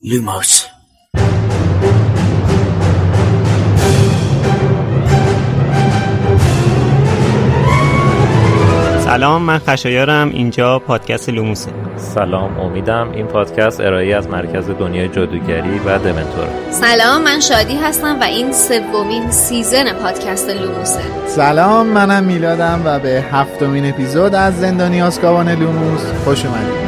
Lumos. سلام من خشایارم. اینجا پادکست لوموسه. سلام امیدم این پادکست ارائه‌ای از مرکز دنیای جادوگری و دمنتوره سلام من شادی هستم و این سومین season پادکست لوموسه. سلام منم میلادم و به هفتمین اپیزود از زندانی آسکابان لوموس خوش اومدید.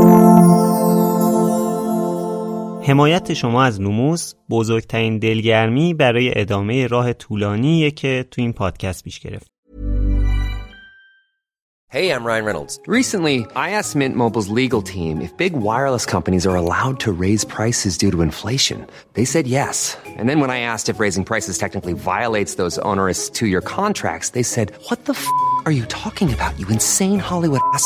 حمایت شما از لوموس بزرگترین دلگرمی برای ادامه راه طولانیه که تو این پادکست پیش گرفتیم. Hey, I'm Ryan Reynolds. Recently, I asked Mint Mobile's legal team if big wireless companies are allowed to raise prices due to inflation. They said yes. And then when I asked if raising prices technically violates those onerous two-year contracts, they said, "What the f*** are you talking about? You insane Hollywood ass."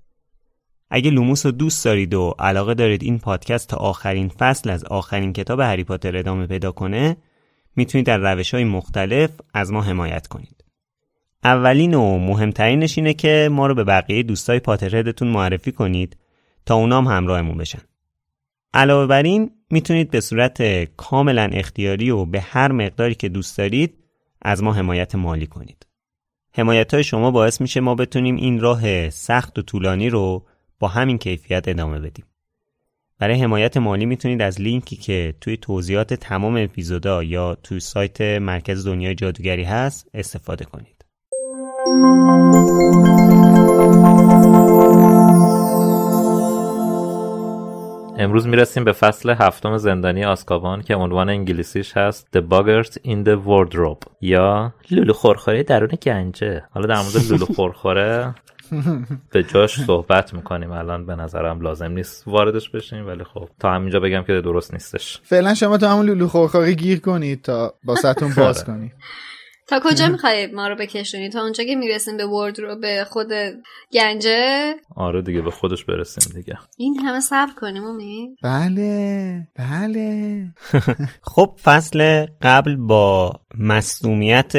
اگه لوموس رو دوست دارید و علاقه دارید این پادکست تا آخرین فصل از آخرین کتاب هری پاتر ادامه پیدا کنه می‌تونید در روش های مختلف از ما حمایت کنید. اولین و مهمترینش اینه که ما رو به بقیه دوستای پاترهدتون معرفی کنید تا اونام همراهمون بشن. علاوه بر این می‌تونید به صورت کاملا اختیاری و به هر مقداری که دوست دارید از ما حمایت مالی کنید. حمایت های شما باعث میشه ما بتونیم این راه سخت و طولانی رو با همین کیفیت ادامه بدیم. برای حمایت مالی می‌تونید از لینکی که توی توضیحات تمام اپیزودا یا توی سایت مرکز دنیای جادوگری هست استفاده کنید. امروز می‌رسیم به فصل هفتم زندانی آسکابان که عنوان انگلیسیش هست The Buggers in the Wardrobe یا لولو خورخوره درون گنجه حالا در مورد لولو خورخوره به جاش صحبت می‌کنیم. الان به نظرم لازم نیست واردش بشیم ولی خب تا همینجا بگم که درست نیستش. فعلا شما تو همون لولو خورخوری گیر کنید تا با ستون باز کنید تا کجا می‌خوای ما رو بکشونی؟ تا اونجا که می‌رسیم به ورد رو به خود گنجه؟ آره دیگه به خودش برسیم دیگه. این همه صبر کنیم امید بله بله. خب فصل قبل با مصدومیت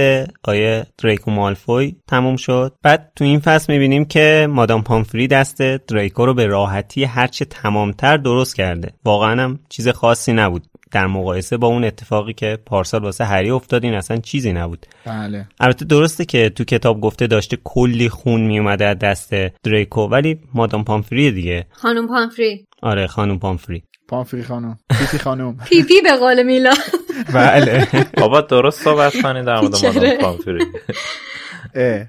آیه دریکو مالفوی تموم شد. بعد تو این فصل می‌بینیم که مادام پامفری دست دریکو رو به راحتی هرچه تمامتر درست کرده. واقعا هم چیز خاصی نبود. در مقایسه با اون اتفاقی که پارسال واسه هری افتاد این اصلا چیزی نبود. بله. البته درسته که تو کتاب گفته داشته کلی خون میومده از دست دریکو ولی مادام پامفری دیگه. خانم پامفری. آره خانم پامفری. پامفری خانم. پیپی خانم. پیپی به قول میلاد بله. بابا درست صحبت کنید در مورد مادام پامفری.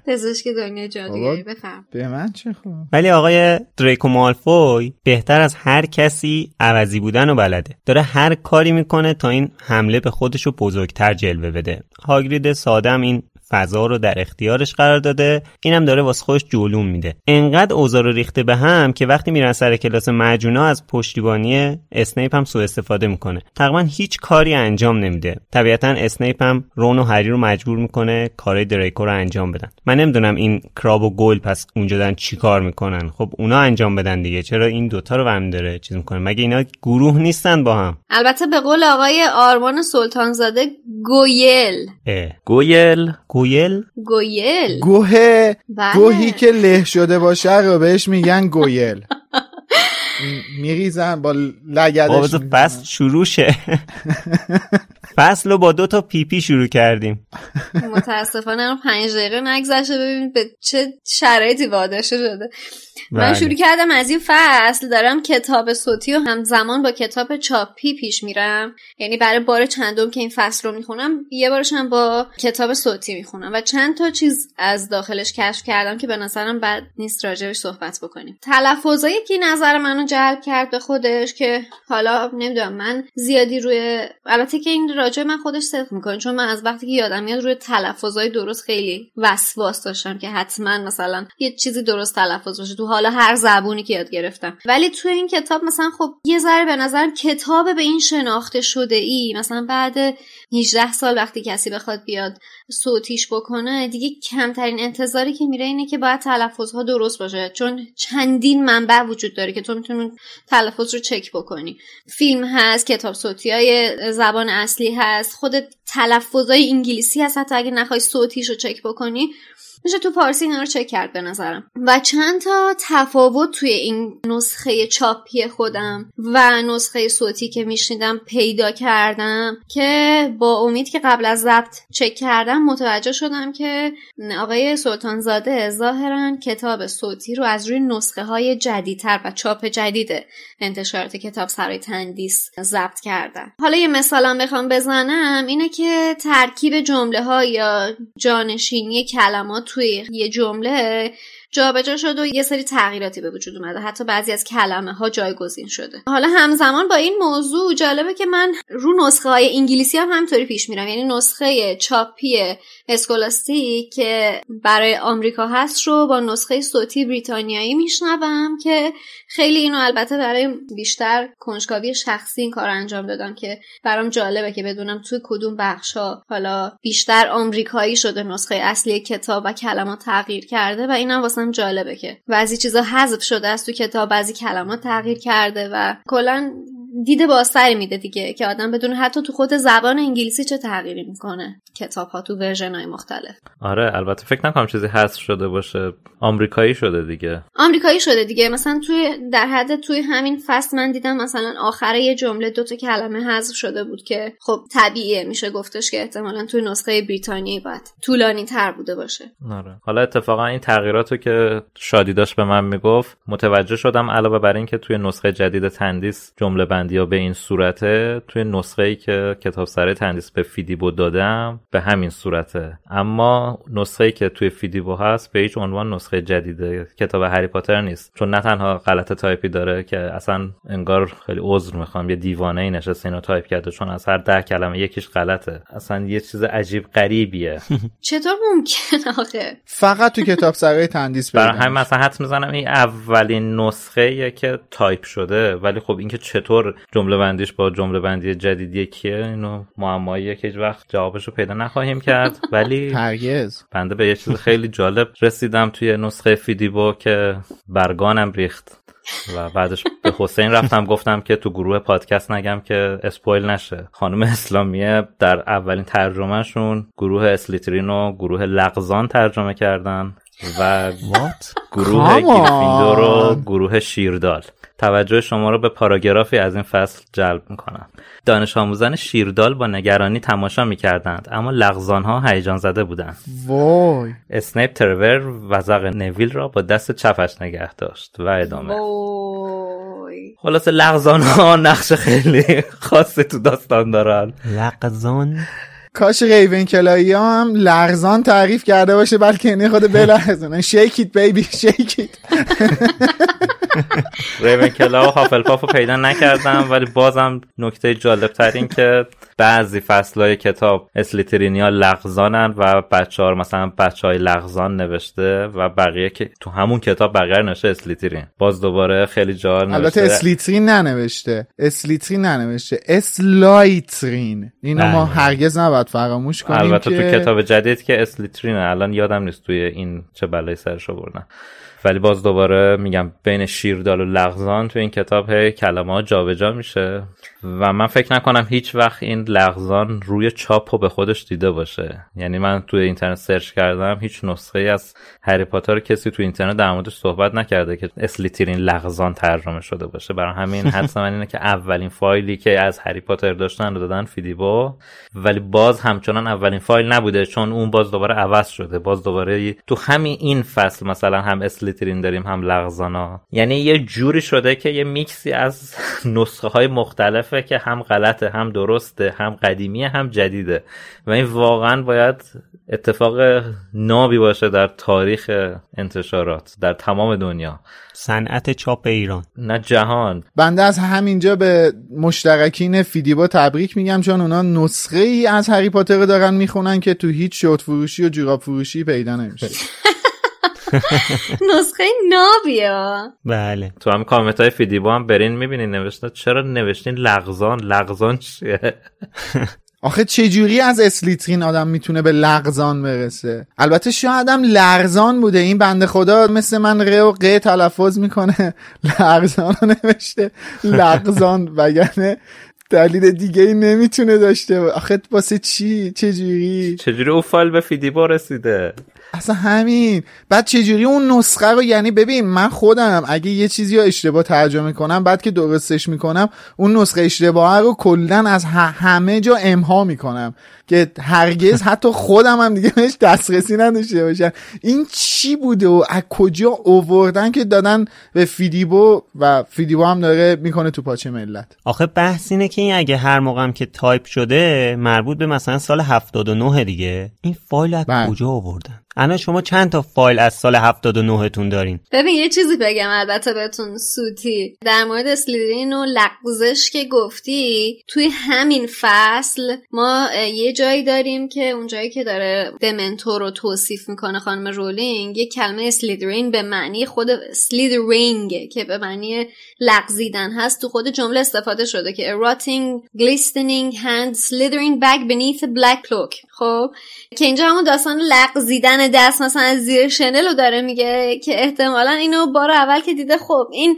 پزشک دنیا جادوگری بفهم. به من چه خوب؟ ولی آقای دریکو مالفوی بهتر از هر کسی عوضی بودن و بلده. داره هر کاری می‌کنه تا این حمله به خودشو بزرگتر جلوه بده. هاگرید ساده‌م این فضا رو در اختیارش قرار داده. اینم داره واسه خودش جولون میده. انقدر اوضاع رو ریخته به هم که وقتی میرن سر کلاس معجونا از پشتیبانی اسنیپ هم سوء استفاده می‌کنه. تقریبا هیچ کاری انجام نمیده. طبیعتا اسنیپ هم رون و هری رو مجبور می‌کنه کارهای دریکو رو انجام بدن. من نمی‌دونم این کراب و گل پس اونجا دارن چی کار می‌کنن. خب اونا انجام بدن دیگه. چرا این دوتا رو برمی داره چیز می‌کنه؟ مگه اینا گروه نیستن با هم؟ البته به قول آقای آرمان سلطانزاده گویل. اه. گویل. گویل؟ گویل. گوه بله. گوهی که له شده باشه رو بهش میگن گویل. میریزن با لگدش. فصل شروع شه فصل رو با دو تا پیپی شروع کردیم. متاسفانه پنج دقیقه نگذشته ببین به چه شرایطی واداشته شده. من بله. شروع کردم از این فصل دارم کتاب صوتی و همزمان با کتاب چاپی پیش میرم. یعنی برای بار چندم که این فصل رو می‌خونم یه بارش هم با کتاب صوتی می‌خونم و چند تا چیز از داخلش کشف کردم که به نظرم بد نیست راجبش صحبت بکنیم. تلفظایی که نظر منو جلب کرد به خودش که حالا نمی‌دونم من زیادی روی البته که این راجع من خودش صدق می‌کنه چون من از وقتی که یادم میاد روی تلفظهای درست خیلی وسواس داشتم که حتما مثلا یه چیزی درست تلفظ باشه تو حالا هر زبونی که یاد گرفتم. ولی توی این کتاب مثلا خب یه ذره به نظرم کتاب به این شناخته شده ای مثلا بعد 18 سال وقتی کسی بخواد بیاد صوتیش بکنه دیگه کمترین انتظاری که میره اینه که باید تلفظها درست باشه. چون چندین منبع وجود داره که تو تلفظ رو چک بکنی فیلم هست کتاب صوتی های زبان اصلی هست. خود تلفظهای انگلیسی هست. حتی اگه نخوای صوتیش رو چک بکنی میشه تو فارسی اینا رو چک کرد به نظرم. و چند تا تفاوت توی این نسخه چاپی خودم و نسخه صوتی که میشنیدم پیدا کردم که با امید که قبل از ضبط چک کردم متوجه شدم که آقای سلطانزاده ظاهرا کتاب صوتی رو از روی نسخه های جدیدتر و چاپ جدید انتشارات کتاب سرای تندیس ضبط کردن حالا یه مثالم بخوام بزنم اینه که ترکیب جمله ها یا جانشینی کلمات توی یه جمله جابجا شد و یه سری تغییراتی به وجود اومده. حتی بعضی از کلمه ها جایگزین شده. حالا همزمان با این موضوع جالبه که من رو نسخه های انگلیسی هم همطوری پیش میرم. یعنی نسخه چاپی اسکولاستیک که برای آمریکا هست رو با نسخه صوتی بریتانیایی میشنوم که خیلی اینو البته برای بیشتر کنجکاوی شخصی این کار انجام دادم که برام جالبه که بدونم توی کدوم بخشا حالا بیشتر آمریکایی شده نسخه اصلی کتاب و کلمات تغییر کرده و اینم واسم جالبه که بعضی چیزا حذف شده از تو کتاب بعضی کلمات تغییر کرده و کلا دید بازتری میده دیگه که آدم بدونه حتی تو خود زبان انگلیسی چه تغییری می‌کنه؟ کتاب ها تو version های مختلف. آره البته فکر نکنم چیزی حذف شده باشه. آمریکایی شده دیگه. آمریکایی شده دیگه. مثلا توی در حد توی همین فصل من دیدم مثلا آخر یه جمله دوتا کلمه حذف شده بود که خب طبیعیه میشه گفتش که احتمالا توی نسخه بریتانیایی باید طولانی تر بوده باشه. آره. حالا اتفاقا این تغییراتو که شادی داشت به من می‌گفت متوجه شدم علاوه بر اینکه توی نسخه جدید تندیس جمله بندی ها به این صورته توی نسخه ای که کتاب سرای تندیس به فیدیبو داده‌م به همین صورته. اما نسخه ای که توی فیدیبو هست به هیچ عنوان نسخه جدید کتاب هری پاتر نیست. چون نه تنها غلط تایپی داره که اصلا انگار خیلی عذر می‌خوام یه دیوانه ای نشسته اینو تایپ کرده چون از هر ده کلمه یکیش غلطه. اصلا یه چیز عجیب غریبیه. چطور ممکنه آخه؟ فقط تو کتاب سرای تندیس برای همین مثلا حدس می‌زنم این اولین نسخه که تایپ شده. ولی خب اینکه چطور جمله بندیش با جمله بندی جدید یکیه اینو معماییه که هیچ وقت جوابش رو پیدا نخواهیم کرد. ولی هرگز. بنده به یه چیز خیلی جالب رسیدم توی نسخه فیدیبو که برگام ریخت. و بعدش به حسین رفتم گفتم که تو گروه پادکست نگم که spoil نشه. خانم اسلامیه در اولین ترجمهشون گروه اسلیترین و گروه لغزان ترجمه کردن و گروه Come on. گریفیندور و گروه شیردال. توجه شما رو به پاراگرافی از این فصل جلب می‌کنم. دانش آموزان شیردال با نگرانی تماشا می‌کردند اما لغزان ها هیجان زده بودند. وای. اسنیپ ترور وزق نویل را با دست چپش نگه داشت و ادامه وای. خلاصه لغزان ها نقش خیلی خاصی تو داستان دارن. لغزان. کاش ریون کلایی ها هم لغزان تعریف کرده باشه بلکه اینه خود بلغزنه شیکیت بیبی شیکیت ریون کلا و هافلپاف رو پیدا نکردم ولی بازم نکته جالب تر این که بعضی فصلهای کتاب اسلیترینی ها لغزانن و بچه ها مثلا بچه های لغزان نوشته و بقیه که تو همون کتاب بقیه نوشته اسلیترین. باز دوباره خیلی جا البته نوشته اسلیترین ننوشته. اسلیترین ننوشته. اسلایترین. اینو ما بله. هرگز نباید فراموش کنیم البته که تو کتاب جدید که اسلیترینه. الان یادم نیست توی این چه بلایی سرش آوردن ولی باز دوباره میگم بین شیردال و لغزان تو این کتاب هی کلمه ها جابجا میشه. و من فکر نکنم هیچ وقت این لغزان روی چاپ رو به خودش دیده باشه. یعنی من توی اینترنت search کردم هیچ نسخه ای از هری پاتر کسی تو اینترنت در موردش صحبت نکرده که اسلیترین لغزان ترجمه شده باشه. برای همین حدس من اینه که اولین فایلی که از هری پاتر داشتن رو دادن فیدیبو. ولی باز همچنان اولین فایل نبوده چون اون باز دوباره عوض شده. باز دوباره تو همین این فصل مثلا هم اسلیترین داریم هم لغزانا. یعنی یه جوری شده که یه میکسی از نسخه های مختلفه که هم غلطه هم درسته هم قدیمیه هم جدیده. و این واقعا باید اتفاق نابی باشه در تاریخ انتشارات در تمام دنیا. صنعت چاپ ایران. نه جهان. بنده از همینجا به مشترکین فیدیبا تبریک میگم چون اونا نسخه ای از هری پاتر رو دارن می‌خونن که تو هیچ شورت فروشی و جوراب فروشی پیدا نمیشه. نسخه نابیه. بله. تو هم کامنت های فیدیبا هم برین می‌بینین نوشته چرا نوشتین لغزان؟ لغزان چیه؟ آخه چجوری از اسلیترین آدم می‌تونه به لغزان برسه؟ البته شاید هم لرزان بوده. این بنده خدا مثل من ر و ق تلفظ می‌کنه. لرزان رو نوشته. لغزان. وگرنه دلیل دیگه ای نمی‌تونه داشته آخه واسه چی؟ چجوری؟ چجوری او فایل به فیدیبا رسیده؟ اصلا همین. بعد چجوری اون نسخه رو یعنی ببین من خودم اگه یه چیزی رو اشتباه ترجمه کنم بعد که درستش می‌کنم اون نسخه اشتباه رو کلا از همه جا امحا می‌کنم. که هرگز حتی خودم هم دیگه بهش دسترسی نداشته باشن این چی بوده و از کجا اووردن که دادن به فیدیبو و فیدیبو هم داره می‌کنه تو پاچه ملت؟ آخه بحث اینه که این اگه هر موقع که تایپ شده مربوط به مثلا سال 79 دیگه. این فایل از بله. کجا آوردن الان شما چند تا فایل از سال 79 تون دارین؟ ببین یه چیزی بگم البته بهتون سوتی. در مورد اسلیترین و لغزش که گفتی توی همین فصل ما یه جایی داریم که اون جایی که داره دمنتور رو توصیف می‌کنه خانم رولینگ یه کلمه slithering به معنی خود slithering که به معنی لغزیدن هست. تو خود جمله استفاده شده که rotting glistening hand slithering back beneath black cloak. خب که اینجا همون داستان لغزیدن دست مثلا از زیر شنل رو داره میگه که احتمالا اینو بار اول که دیده خب این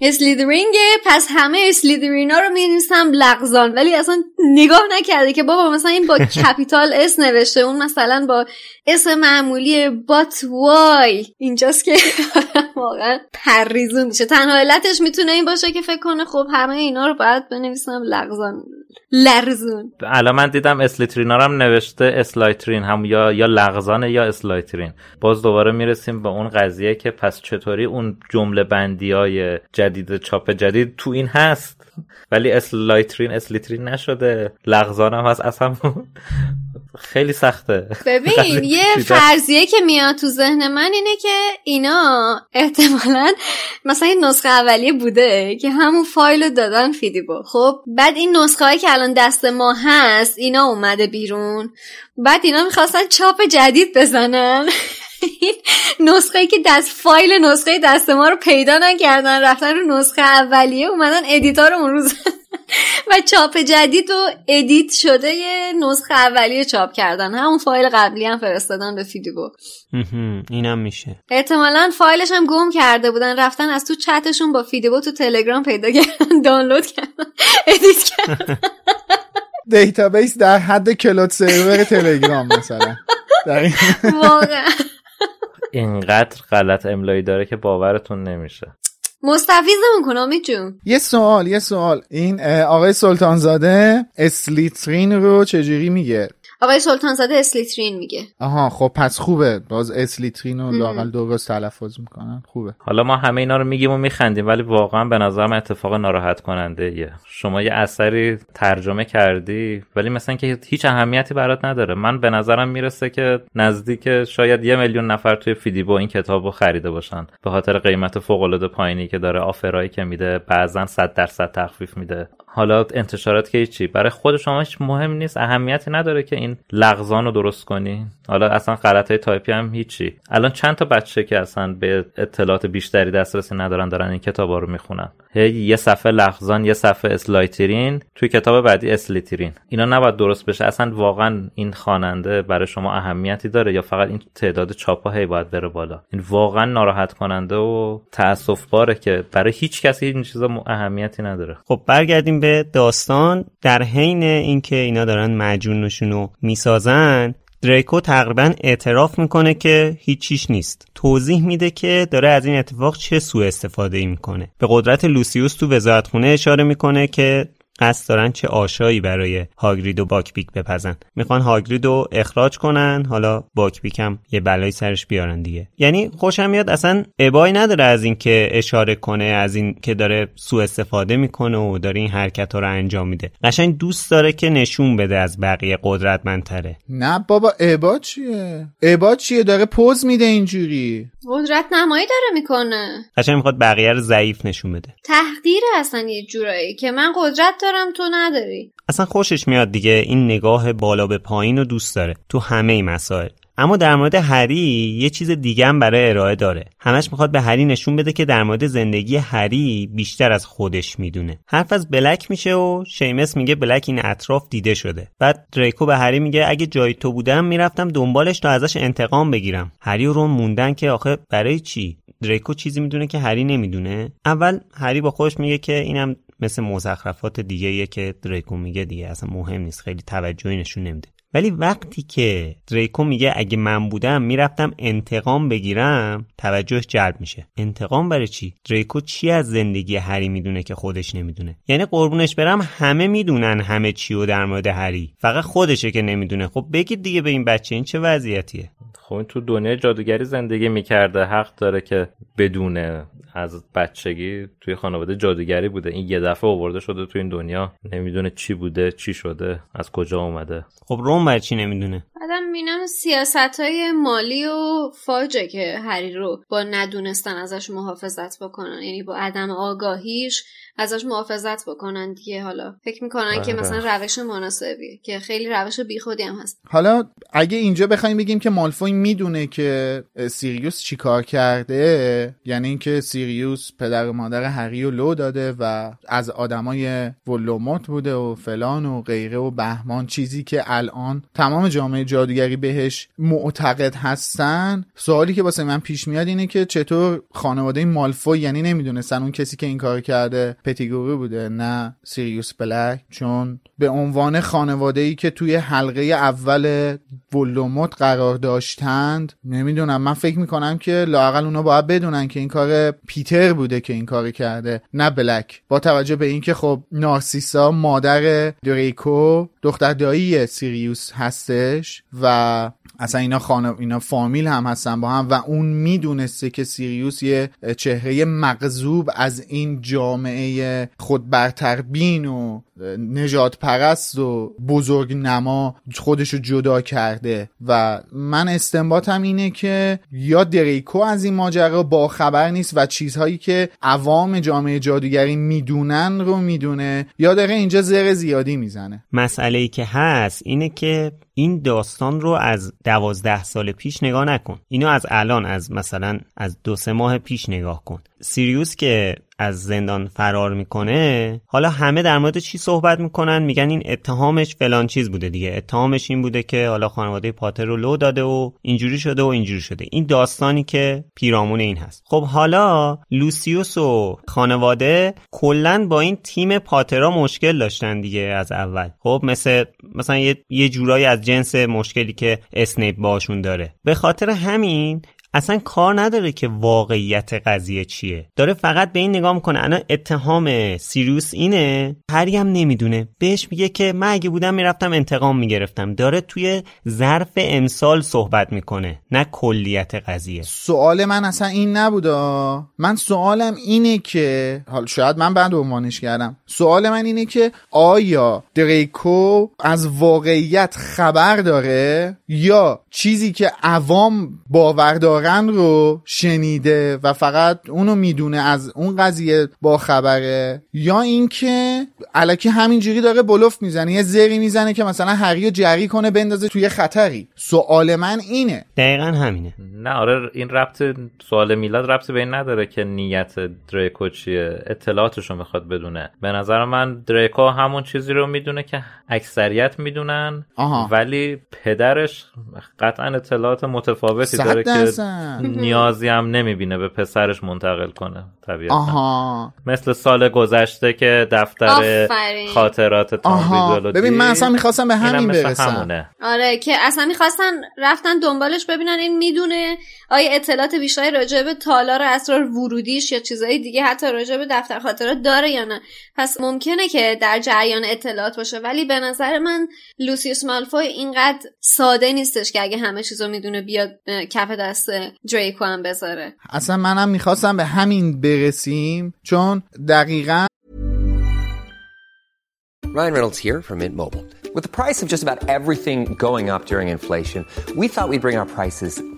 slithering ه پس همه اسلیترینا رو می‌نویسم لغزان ولی اصلا نگاه نکرده که بابا مثلا این با capital S نوشته اون مثلا با اسم معمولی but why اینجاست که واقعا پریشون میشه. تنها علتش می‌تونه این باشه که فکر کنه خب همه اینا رو باید بنویسم لغزان. لرزون. الان من دیدم اسلیترینا رو هم نوشته اسلایترین هم یا یا لغزانه یا اسلایترین. باز دوباره می‌رسیم به اون قضیه که پس چطوری اون جمله بندی های جدید چاپ جدید تو این هست. ولی اسلایترین اسلیترین نشده. لغزان هم هست. اصلا خیلی سخته. ببین یه فرضیه که میاد تو ذهن من اینه که اینا احتمالا مثلا این نسخه اولیه بوده که همون فایل رو دادن فیدیبو. خب بعد این نسخه هایی که الان دست ما هست اینا اومده بیرون. بعد اینا می‌خواستن چاپ جدید بزنن. این نسخه که دست فایل نسخه دست ما رو پیدا نکردن رفتن رو نسخه اولیه اومدن ادیتار اون روز و چاپ جدید و ادیت شده یه نسخه اولیه چاپ کردن. همون فایل قبلی هم فرستادن به فیدیبو. اینم میشه. احتمالا فایلش هم گم کرده بودن. رفتن از تو چتشون با فیدیبو تو تلگرام پیدا کردن دانلود کردن ادیت کردن. database در حد cloud server تلگرام مثلا. واقعا. اینقدر غلط املایی داره که باورتون نمیشه. مستفیضمون کن امید جون. یه سوال یه سوال. این آقای سلطانزاده اسلیترین رو چجوری میگه؟ آقای سلطانزاده اسلیترین میگه. آها خب پس خوبه. باز اسلیترین رو لاقل درست تلفظ می‌کنن. خوبه. حالا ما همه اینا رو میگیم و میخندیم ولی واقعا به نظرم اتفاق ناراحت کننده یه شما یه اثری ترجمه کردی ولی مثلا که هیچ اهمیتی برات نداره. من به نظرم می‌رسه که نزدیک شاید یه میلیون نفر توی فیدیبو این کتاب رو خریده باشن. به خاطر قیمت فوق العاده پایینی که داره offer ایی که میده بعضا 100 درصد تخفیف میده. حالا انتشارات که چی برای خود شما هیچ مهم نیست اهمیتی نداره که این لغزان رو درست کنی. حالا اصلا غلط های تایپی هم هیچی. الان چند تا بچه که اصلا به اطلاعات بیشتری دسترسی ندارن دارن این کتابا رو می‌خونن. هی یه صفحه لغزان یه صفحه اسلایترین توی کتاب بعدی اسلیترین. اینا نباید درست بشه. اصلا واقعا این خواننده برای شما اهمیتی داره یا فقط این تعداد چاپ هی باید بره بالا؟ این واقعا ناراحت کننده و تاسف باره که برای هیچ کسی این چیزا اهمیتی نداره. خب برگردیم به داستان. در حین اینکه اینا دارن مجونشون رو می‌سازن دریکو تقریبا اعتراف می‌کنه که هیچیش نیست. توضیح میده که داره از این اتفاق چه سوء استفاده ای می‌کنه. به قدرت لوسیوس تو وزارتخونه اشاره می‌کنه که قصد دارن چه آشایی برای هاگرید و باکپیک بپزن. می‌خوان هاگرید رو اخراج کنن حالا باکپیک هم یه بلایی سرش بیارن دیگه. یعنی خوشم میاد اصلا ابایی نداره از این که اشاره کنه از این که داره سوء استفاده می‌کنه و داره این حرکت ها رو انجام میده. قشنگ دوست داره که نشون بده از بقیه قدرتمندتره. نه بابا ابا چیه؟ ابا چیه؟ داره پوز میده اینجوری. قدرت نمایی داره می‌کنه. قشنگ می‌خواد بقیه رو ضعیف نشون بده. تحقیر اصلا یه جورایی که من قدرت دارم تو نداری. اصلا خوشش میاد دیگه این نگاه بالا به پایین رو دوست داره. تو همه مسائل. اما در مورد هری یه چیز دیگه هم برای ارائه داره. همش می‌خواد به هری نشون بده که در مورد زندگی هری بیشتر از خودش می‌دونه. حرف از بلک میشه و شیمس میگه بلک این اطراف دیده شده. بعد دریکو به هری میگه اگه جای تو بودم می‌رفتم دنبالش تا ازش انتقام بگیرم. هری و رون موندن که آخه برای چی؟ دریکو چیزی می‌دونه که هری نمی‌دونه. اول هری با خودش میگه که اینم مثل مزخرفات دیگه که دریکو میگه دیگه. اصلا مهم نیست. خیلی توجهی نشون نمیده. ولی وقتی که دریکو میگه اگه من بودم می‌رفتم انتقام بگیرم توجهش جلب میشه. انتقام برای چی؟ دریکو چی از زندگی هری می‌دونه که خودش نمی‌دونه؟ یعنی قربونش برم همه می‌دونن همه چی و در مورد هری. فقط خودشه که نمی‌دونه. خب بگید دیگه به این بچه این چه وضعیتیه؟ خب این تو دنیای جادوگری زندگی می‌کرده. حق داره که بدونه از بچگی توی خانواده جادوگری بوده. این یه دفعه آورده شده توی این دنیا. نمی‌دونه چی بوده چی شده از کجا اومده. خب روم بر چی نمی‌دونه؟ بعدم اینم سیاست های مالفوی هاست که هری رو با ندونستن ازش محافظت بکنن. یعنی با عدم آگاهیش ازش محافظت بکنن دیگه حالا. فکر می‌کنن که آره. مثلا روش مناسبیه که خیلی روش بیخودی هم هست. حالا اگه اینجا بخوایم بگیم که مالفوی می‌دونه که سیریوس چیکار کرده یعنی اینکه سیریوس پدر و مادر هری و لو داده و از آدمای ولدمورت بوده و فلان و غیره و بهمان چیزی که الان تمام جامعه جادوگری بهش معتقد هستن. سوالی که واسه من پیش میاد اینه که چطور خانواده مالفوی یعنی نمی‌دونستن اون کسی که این کار کرده پتیگرو بوده نه سیریوس بلک چون به عنوان خانواده ای که توی حلقه اول ولوموت قرار داشتند نمی‌دونم من فکر می‌کنم که لاقل اونا باید بدونن که این کار پیتر بوده که این کار کرده نه بلک. با توجه به اینکه خب نارسیسا مادر دریکو دختر دایی سیریوس هستش و اصلا اینا خانه اینا فامیل هم هستن با هم و اون می‌دونسته که سیریوس یه چهره مغزوب از این جامعه خود برتربین و نجات پرست و بزرگ نما خودشو جدا کرده. و من استنباطم اینه که یا دریکو از این ماجرا با خبر نیست و چیزهایی که عوام جامعه جادوگری می‌دونن رو می‌دونه. یا داره اینجا زر زیادی می‌زنه. مسئله ای که هست اینه که این داستان رو از دوازده سال پیش نگاه نکن. اینو از الان از مثلا از دو سه ماه پیش نگاه کن. سیریوس که از زندان فرار می‌کنه حالا همه در مورد چی صحبت می‌کنن؟ میگن این اتهامش فلان چیز بوده دیگه. اتهامش این بوده که حالا خانواده پاتر رو لو داده و اینجوری شده و اینجوری شده. این داستانی که پیرامون این هست. خب حالا لوسیوس و خانواده کلا با این تیم پاترا مشکل داشتن دیگه از اول. خب مثل مثلا یه, یه جورایی از جنس مشکلی که اسنیپ باشون داره. به خاطر همین اصلا کار نداره که واقعیت قضیه چیه. داره فقط به این نگاه می‌کنه. الان اتهام سیریوس اینه. هری هم نمی‌دونه. بهش میگه که من اگه بودم می‌رفتم انتقام می‌گرفتم. داره توی ظرف امسال صحبت می‌کنه. نه کلیت قضیه. سوال من اصلا این نبوده من سوالم اینه که حالا شاید من بعد عنوانش کردم. سوال من اینه که آیا دریکو از واقعیت خبر داره یا چیزی که عوام باور دارن رو شنیده و فقط اونو می‌دونه از اون قضیه با خبره یا اینکه الکی همینجوری داره بلوف می‌زنه یه زری می‌زنه که مثلا هری رو جری کنه بندازه توی خطری. سوال من اینه. دقیقا همینه. نه آره این ربط سوال میلاد ربطی به این نداره که نیت دریکو چیه. اطلاعاتش رو می‌خواد بدونه. به نظر من دریکو همون چیزی رو می‌دونه که اکثریت می‌دونن آها. ولی پدرش قطعا اطلاعات متفاوتی داره که. نیازی هم نمی‌بینه به پسرش منتقل کنه طبیعتا آها مثل سال گذشته که دفتر آفرین. خاطرات تام ببین من. اصلا می‌خواستم به همین برسم همونه. آره که اصلا می‌خواستن رفتن دنبالش ببینن این می‌دونه آیا اطلاعات بیشتری راجع به تالار اسرار ورودیش یا چیزهای دیگه حتی راجع به دفتر خاطرات داره یا نه پس ممکنه که در جریان اطلاعات باشه ولی به نظر من لوسیوس مالفوی اینقدر ساده نیستش که اگه همه چیزو می‌دونه بیاد کف دست دریکو هم بذاره اصلا منم می‌خواستم به همین برسیم چون دقیقا Ryan Reynolds here from Mint Mobile. With the price of just about everything going up during inflation, we thought we'd bring our prices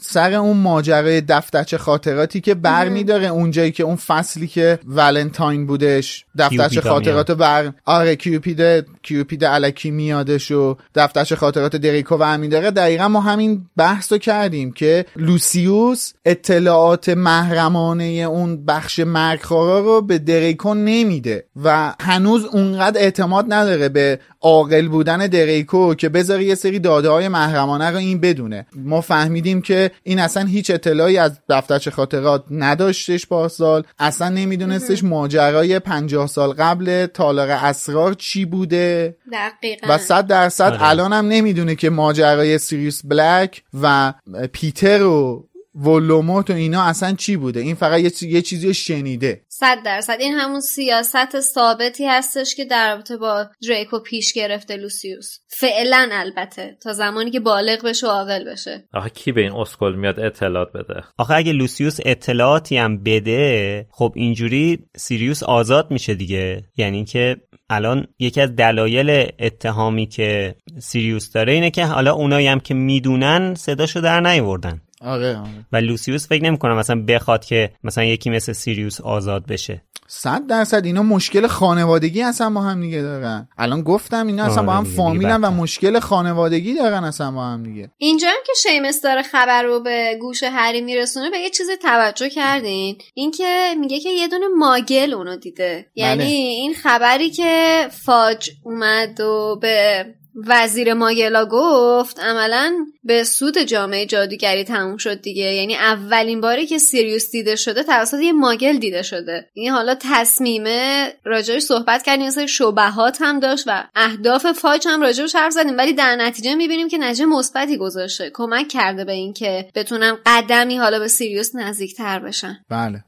سر اون ماجرای دفترچه خاطراتی که برمیداره اونجایی که اون فصلی که ولنتاین بودش دفترچه کیوپیدا خاطرات رو بر آره کیوپید کیوپید علکی میادش و دفترچه خاطرات دریکو برمیداره دقیقا ما همین بحث رو کردیم که لوسیوس اطلاعات محرمانه اون بخش مرگخوارا رو به دریکو نمیده و هنوز اونقدر اعتماد نداره به عاقل بودن دریکو که بذاره یه سری داده های محرمانه رو این بدونه. ما فهمیدیم که این اصلا هیچ اطلاعی از دفترچه خاطرات نداشتش پارسال اصلا نمیدونستش ماجرای پنجاه سال قبل تالار اسرار چی بوده. دقیقا. و صد درصد آره. الان هم نمی‌دونه که ماجرای سیریوس بلک و پیتر و ولدمورت و اینا اصلا چی بوده؟ این فقط یه, چی- یه چیزی رو شنیده. صد درصد. این همون سیاست ثابتی هستش که در رابطه با دراکو پیش گرفته لوسیوس. فعلا البته. تا زمانی که بالغ بشه و عاقل بشه. آخه کی به این اسکل میاد اطلاعات بده؟ آخه اگه لوسیوس اطلاعاتی هم بده خب اینجوری سیریوس آزاد میشه دیگه. یعنی که الان یکی از دلایل اتهامی که سیریوس داره اینه که حالا اونایی هم که می‌دونن صداشو در نیوردن آره آره. و لوسیوس فکر نمی‌کنه مثلا بخواد که مثلا یکی مثل سیریوس آزاد بشه. صد درصد اینا مشکل خانوادگی اصلا با هم دیگه دارن. الان گفتم اینا اصلا آره با هم دیگه، فامیلن و مشکل خانوادگی دارن اصلا با هم دیگه. اینجا هم که شیمس داره خبر رو به گوش هری میرسونه به یه چیزی توجه کردین. اینکه میگه که یه دونه ماگل اونو دیده. یعنی بله. این خبری که فاج اومد و به وزیر ماگلا گفت عملا به سود جامعه جادوگری تموم شد دیگه. یعنی اولین باری که سیریوس دیده شده توسط یه ماگل دیده شده. یعنی حالا تصمیمه راجعش صحبت کردیم سری شبهات هم داشت و اهداف فاج هم راجعش حرف زدیم. ولی در نتیجه می‌بینیم که نتیجه مثبتی گذاشته. کمک کرده به اینکه بتونن قدمی حالا به سیریوس نزدیکتر بشن. بله.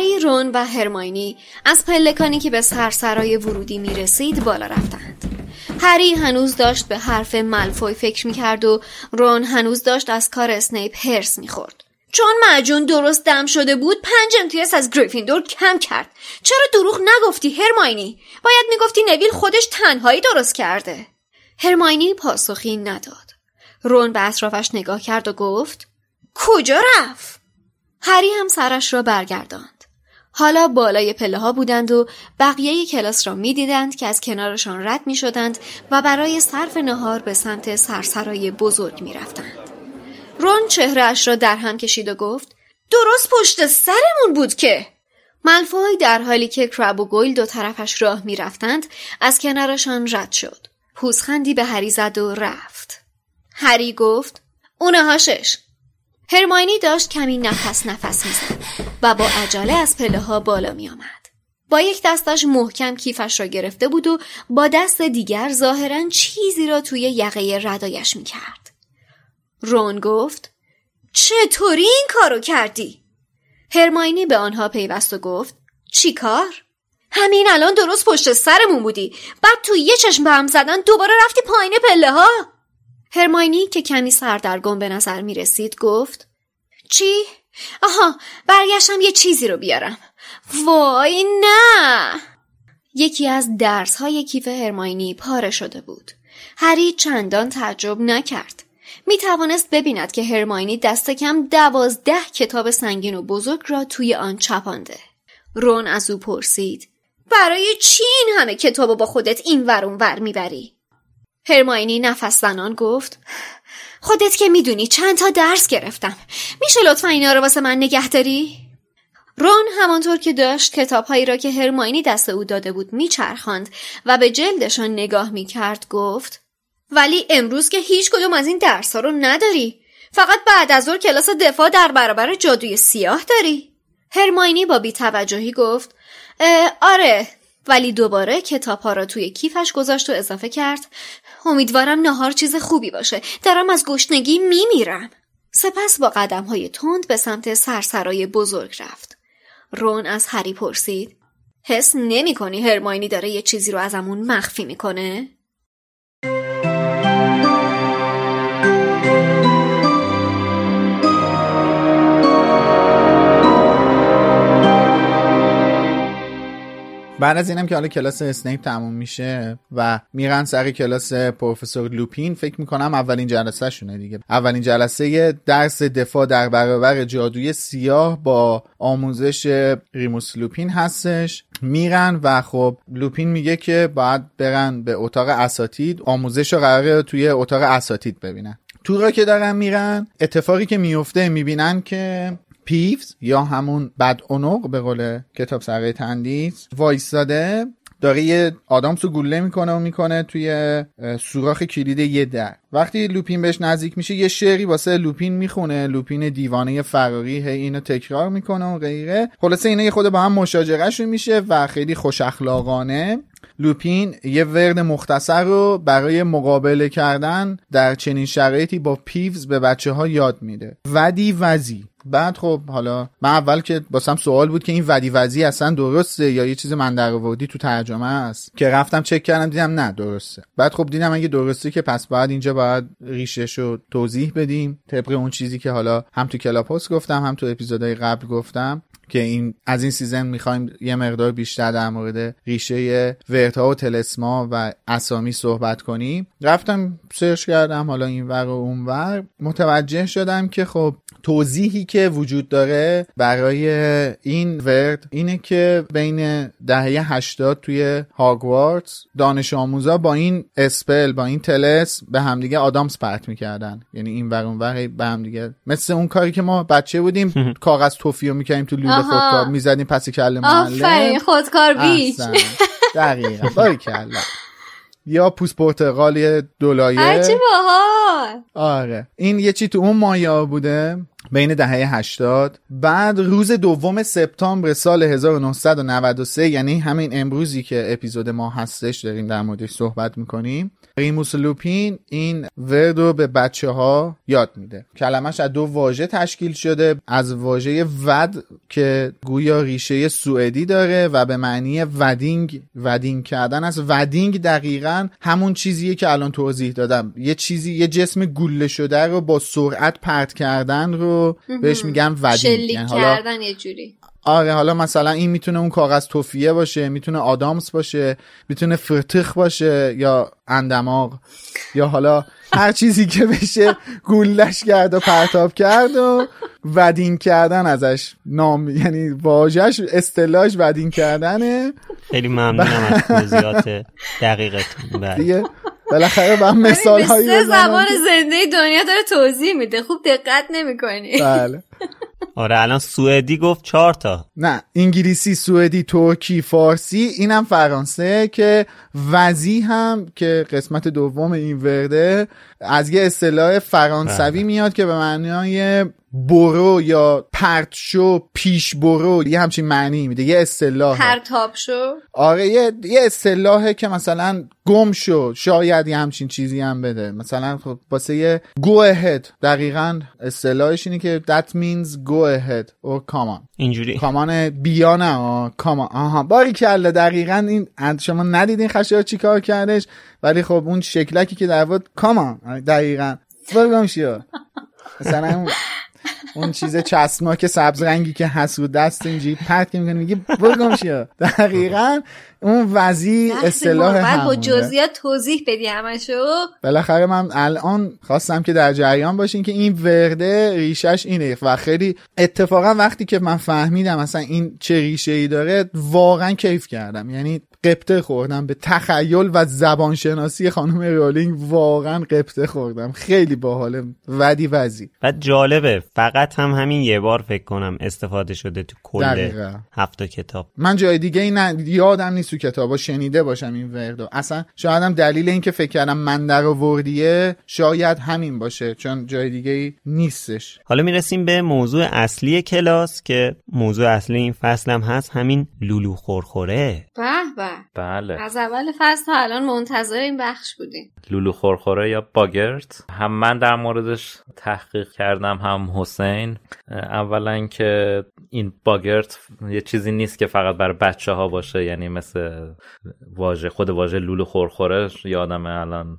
هری، رون و هرماینی از پلکانی که به سرسرای ورودی می رسید بالا رفتند. هری هنوز داشت به حرف ملفوی فکر می کرد و رون هنوز داشت از کار اسنیپ هرس می خورد. چون معجون درست دم شده بود پنج امتیاز از گریفیندور کم کرد. چرا دروغ نگفتی هرماینی؟ باید می‌گفتی نویل خودش تنهایی درست کرده. هرماینی پاسخی نداد. رون به اطرافش نگاه کرد و گفت کجا رفت؟ هری هم سرش را برگرداند. حالا بالای پله ها بودند و بقیه کلاس را می‌دیدند که از کنارشان رد می شدند و برای صرف نهار به سمت سرسرای بزرگ می رفتند. رون چهرهش را در هم کشید و گفت درست پشت سرمون بود که ملفوی در حالی که کرب و گویل دو طرفش راه می رفتند از کنارشان رد شد. پوزخندی به هری زد و رفت. هری گفت اونه هاشش. هرماینی داشت کمی نفس نفس می‌زد و با عجله از پله ها بالا می آمد. با یک دستش محکم کیفش را گرفته بود و با دست دیگر ظاهرا چیزی را توی یقه ردایش می کرد. رون گفت چطوری این کارو کردی؟ هرماینی به آنها پیوست و گفت چی کار؟ همین الان درست پشت سرمون بودی بعد تو یه چشم به هم زدن دوباره رفتی پایین پله ها هرماینی که کمی سردرگم به نظر می رسید گفت چی؟ آها برگشتم یه چیزی رو بیارم وای نه یکی از درس های کیف هرماینی پاره شده بود هری چندان تعجب نکرد می توانست ببیند که هرماینی دست کم دوازده کتاب سنگین و بزرگ را توی آن چپانده. رون از او پرسید برای چی این همه کتاب با خودت این ورون ور می‌بری؟ هرماینی نفس زنان گفت خودت که می‌دونی چند تا درس گرفتم. میشه لطفا اینا رو واسه من نگه داری؟ رون همانطور که داشت کتابهایی را که هرماینی دست او داده بود میچرخاند و به جلدشان نگاه می‌کرد گفت ولی امروز که هیچ کدوم از این درس ها رو نداری. فقط بعد از ظهر کلاس دفاع در برابر جادوی سیاه داری. هرماینی با بیتوجهی گفت آره ولی دوباره کتاب ها را توی کیفش گذاشت و اضافه کرد امیدوارم نهار چیز خوبی باشه. دارم از گشنگی میمیرم. سپس با قدم های تند به سمت سرسرای بزرگ رفت. رون از هری پرسید حس نمی کنی هرماینی داره یه چیزی رو ازمون مخفی می‌کنه؟ بعد از اینم که حالا کلاس اسنیپ تموم میشه و میرن سر کلاس پروفسور لوپین فکر می‌کنم اولین جلسه شونه دیگه. اولین جلسه درس دفاع در برابر جادوی سیاه با آموزش ریموس لوپین هستش. میرن و خب لوپین میگه که باید برن به اتاق اساتید آموزش رو قراره توی اتاق اساتید ببینن. تو را که دارن میرن اتفاقی که میفته می‌بینن که پیوز یا همون بدعنق به قول کتاب سرقه تندیس وایستاده داره یه آدامس رو گوله می‌کنه و می‌کنه توی سوراخ کلید یه در. وقتی لوپین بهش نزدیک میشه یه شعری واسه لوپین می‌خونه. لوپین دیوانه فراری هی اینو تکرار می‌کنه و غیره. خلاصه اینا یه خورده با هم مشاجرهشون میشه و خیلی خوش اخلاقانه لوپین یه ورد مختصر رو برای مقابله کردن در چنین شرایطی با پیوز به بچه ها یاد میده. ودی وزی. بعد خب حالا من اول که واسم سوال بود که این ودی وزی اصلا درسته یا یه چیز من در تو ترجمه است؟ که رفتم چک کردم دیدم نه درسته. بعد خب دیدم اگه درسته که پس بعد اینجا باید ریشش رو توضیح بدیم. طبق اون چیزی که حالا هم تو کلاب هاوس گفتم هم تو اپیزودهای قبل گفتم. که این از این season می‌خوایم یه مقدار بیشتر در مورد ریشه وردا و تلسما و اسامی صحبت کنیم. رفتم سرچ کردم حالا این ور و اون ور. متوجه شدم که خب توضیحی که وجود داره برای این ورد اینه که بین دهه 80 توی هاگوارتس دانش آموزا با این اسپل با این تلس به همدیگه آدامس پرت می‌کردن. یعنی این ور اون ور به همدیگه مثل اون کاری که ما بچه بودیم کاغذ توفیو می‌کردیم تو لوله خودکار می‌زدیم پس کله معلم خودکار بیچ. دقیقا. باری کلا. یا پوست پرتقالی دولایه هرچی باحال آره. این یه چی تو اون مایا بوده؟ بین دهه 80 بعد روز دوم سپتامبر سال 1993 یعنی همین امروزی که اپیزود ما هستش داریم در موردش صحبت می‌کنیم ریموس لوپین این ورد رو به بچه ها یاد میده. کلمش از دو واژه تشکیل شده از واژه ود که گویا ریشه سوئدی داره و به معنی ودینگ ودینگ کردن از ودینگ دقیقا همون چیزیه که الان توضیح دادم. یه چیزی یه جسم گوله شده رو با سرعت پرت کردن رو بهش میگن ودینگ یعنی حالا کردن یه جوری. آره حالا مثلا این می‌تونه اون کاغذ توفیه باشه می‌تونه آدامس باشه می‌تونه فرتخ باشه یا اندماغ یا حالا هر چیزی که بشه گولش کرد و پرتاب کرد و ودین کردن ازش نام یعنی واژش اصطلاحش ودین کردنه. خیلی ممنونم از توضیحات دقیقتون. بله. دیگه بالاخره با مثال هایی سه زبان زنده دنیا داره توضیح میده. خوب دقت نمی‌کنی. بله. آره الان سوئدی گفت چهار تا. نه انگلیسی سوئدی ترکی فارسی اینم فرانسه که وزی هم که قسمت دوم این ورده از یه اصطلاح فرانسوی بله. میاد که به معنای برو یا پرت شو پیش برو یه همچین معنی میده یه اصطلاح پرتاب شو. آره یه یه اصطلاحه که مثلا گم شو شاید یه همچین چیزی هم بده. مثلا خب واسه یه go ahead دقیقا اصطلاحش اینه که that means go ahead or come on. اینجوری. کامان بیا نه آه، کامان آها باری کلا دقیقا این شما ندیدین خشایار چی کار کردش ولی خب اون شکلکی که در بود کامان دقیقا. شیا مثلا اون چیز چسبناک سبز رنگی که هست رو دست اینجوری پرت که می‌کنه میگه برگم شیا دقیقا اون وزی اصطلاح بعد با. جزئیات توضیح بدی همشو. بالاخره من الان خواستم که در جریان باشین که این ورده ریشش اینه و خیلی اتفاقا وقتی که من فهمیدم اصلا این چه ریشه ای داره واقعا کیف کردم. یعنی قبطه خوردم به تخیل و زبانشناسی خانم رولینگ واقعا قبطه خوردم. خیلی باحاله ودی وزی بعد جالبه فقط هم همین یه بار فکر کنم استفاده شده تو کل. هفت کتاب. من جای دیگه ای نه یادم نیست تو کتابا شنیده باشم این وردو اصلا شاید هم دلیل این که فکر کردم من در آوردیه شاید همین باشه چون جای دیگه ای نیستش. حالا می‌رسیم به موضوع اصلی کلاس که موضوع اصلی این فصل هم هست همین لولو خورخوره. به به. بله. از اول فصل تا الان منتظر این بخش بودیم. لولو خورخوره یا باگرت؟ هم من در موردش تحقیق کردم هم حسین. اولا که این باگرت یه چیزی نیست که فقط برای بچه ها باشه یعنی مثل واژه خود واژه لولو خورخوره یادم الان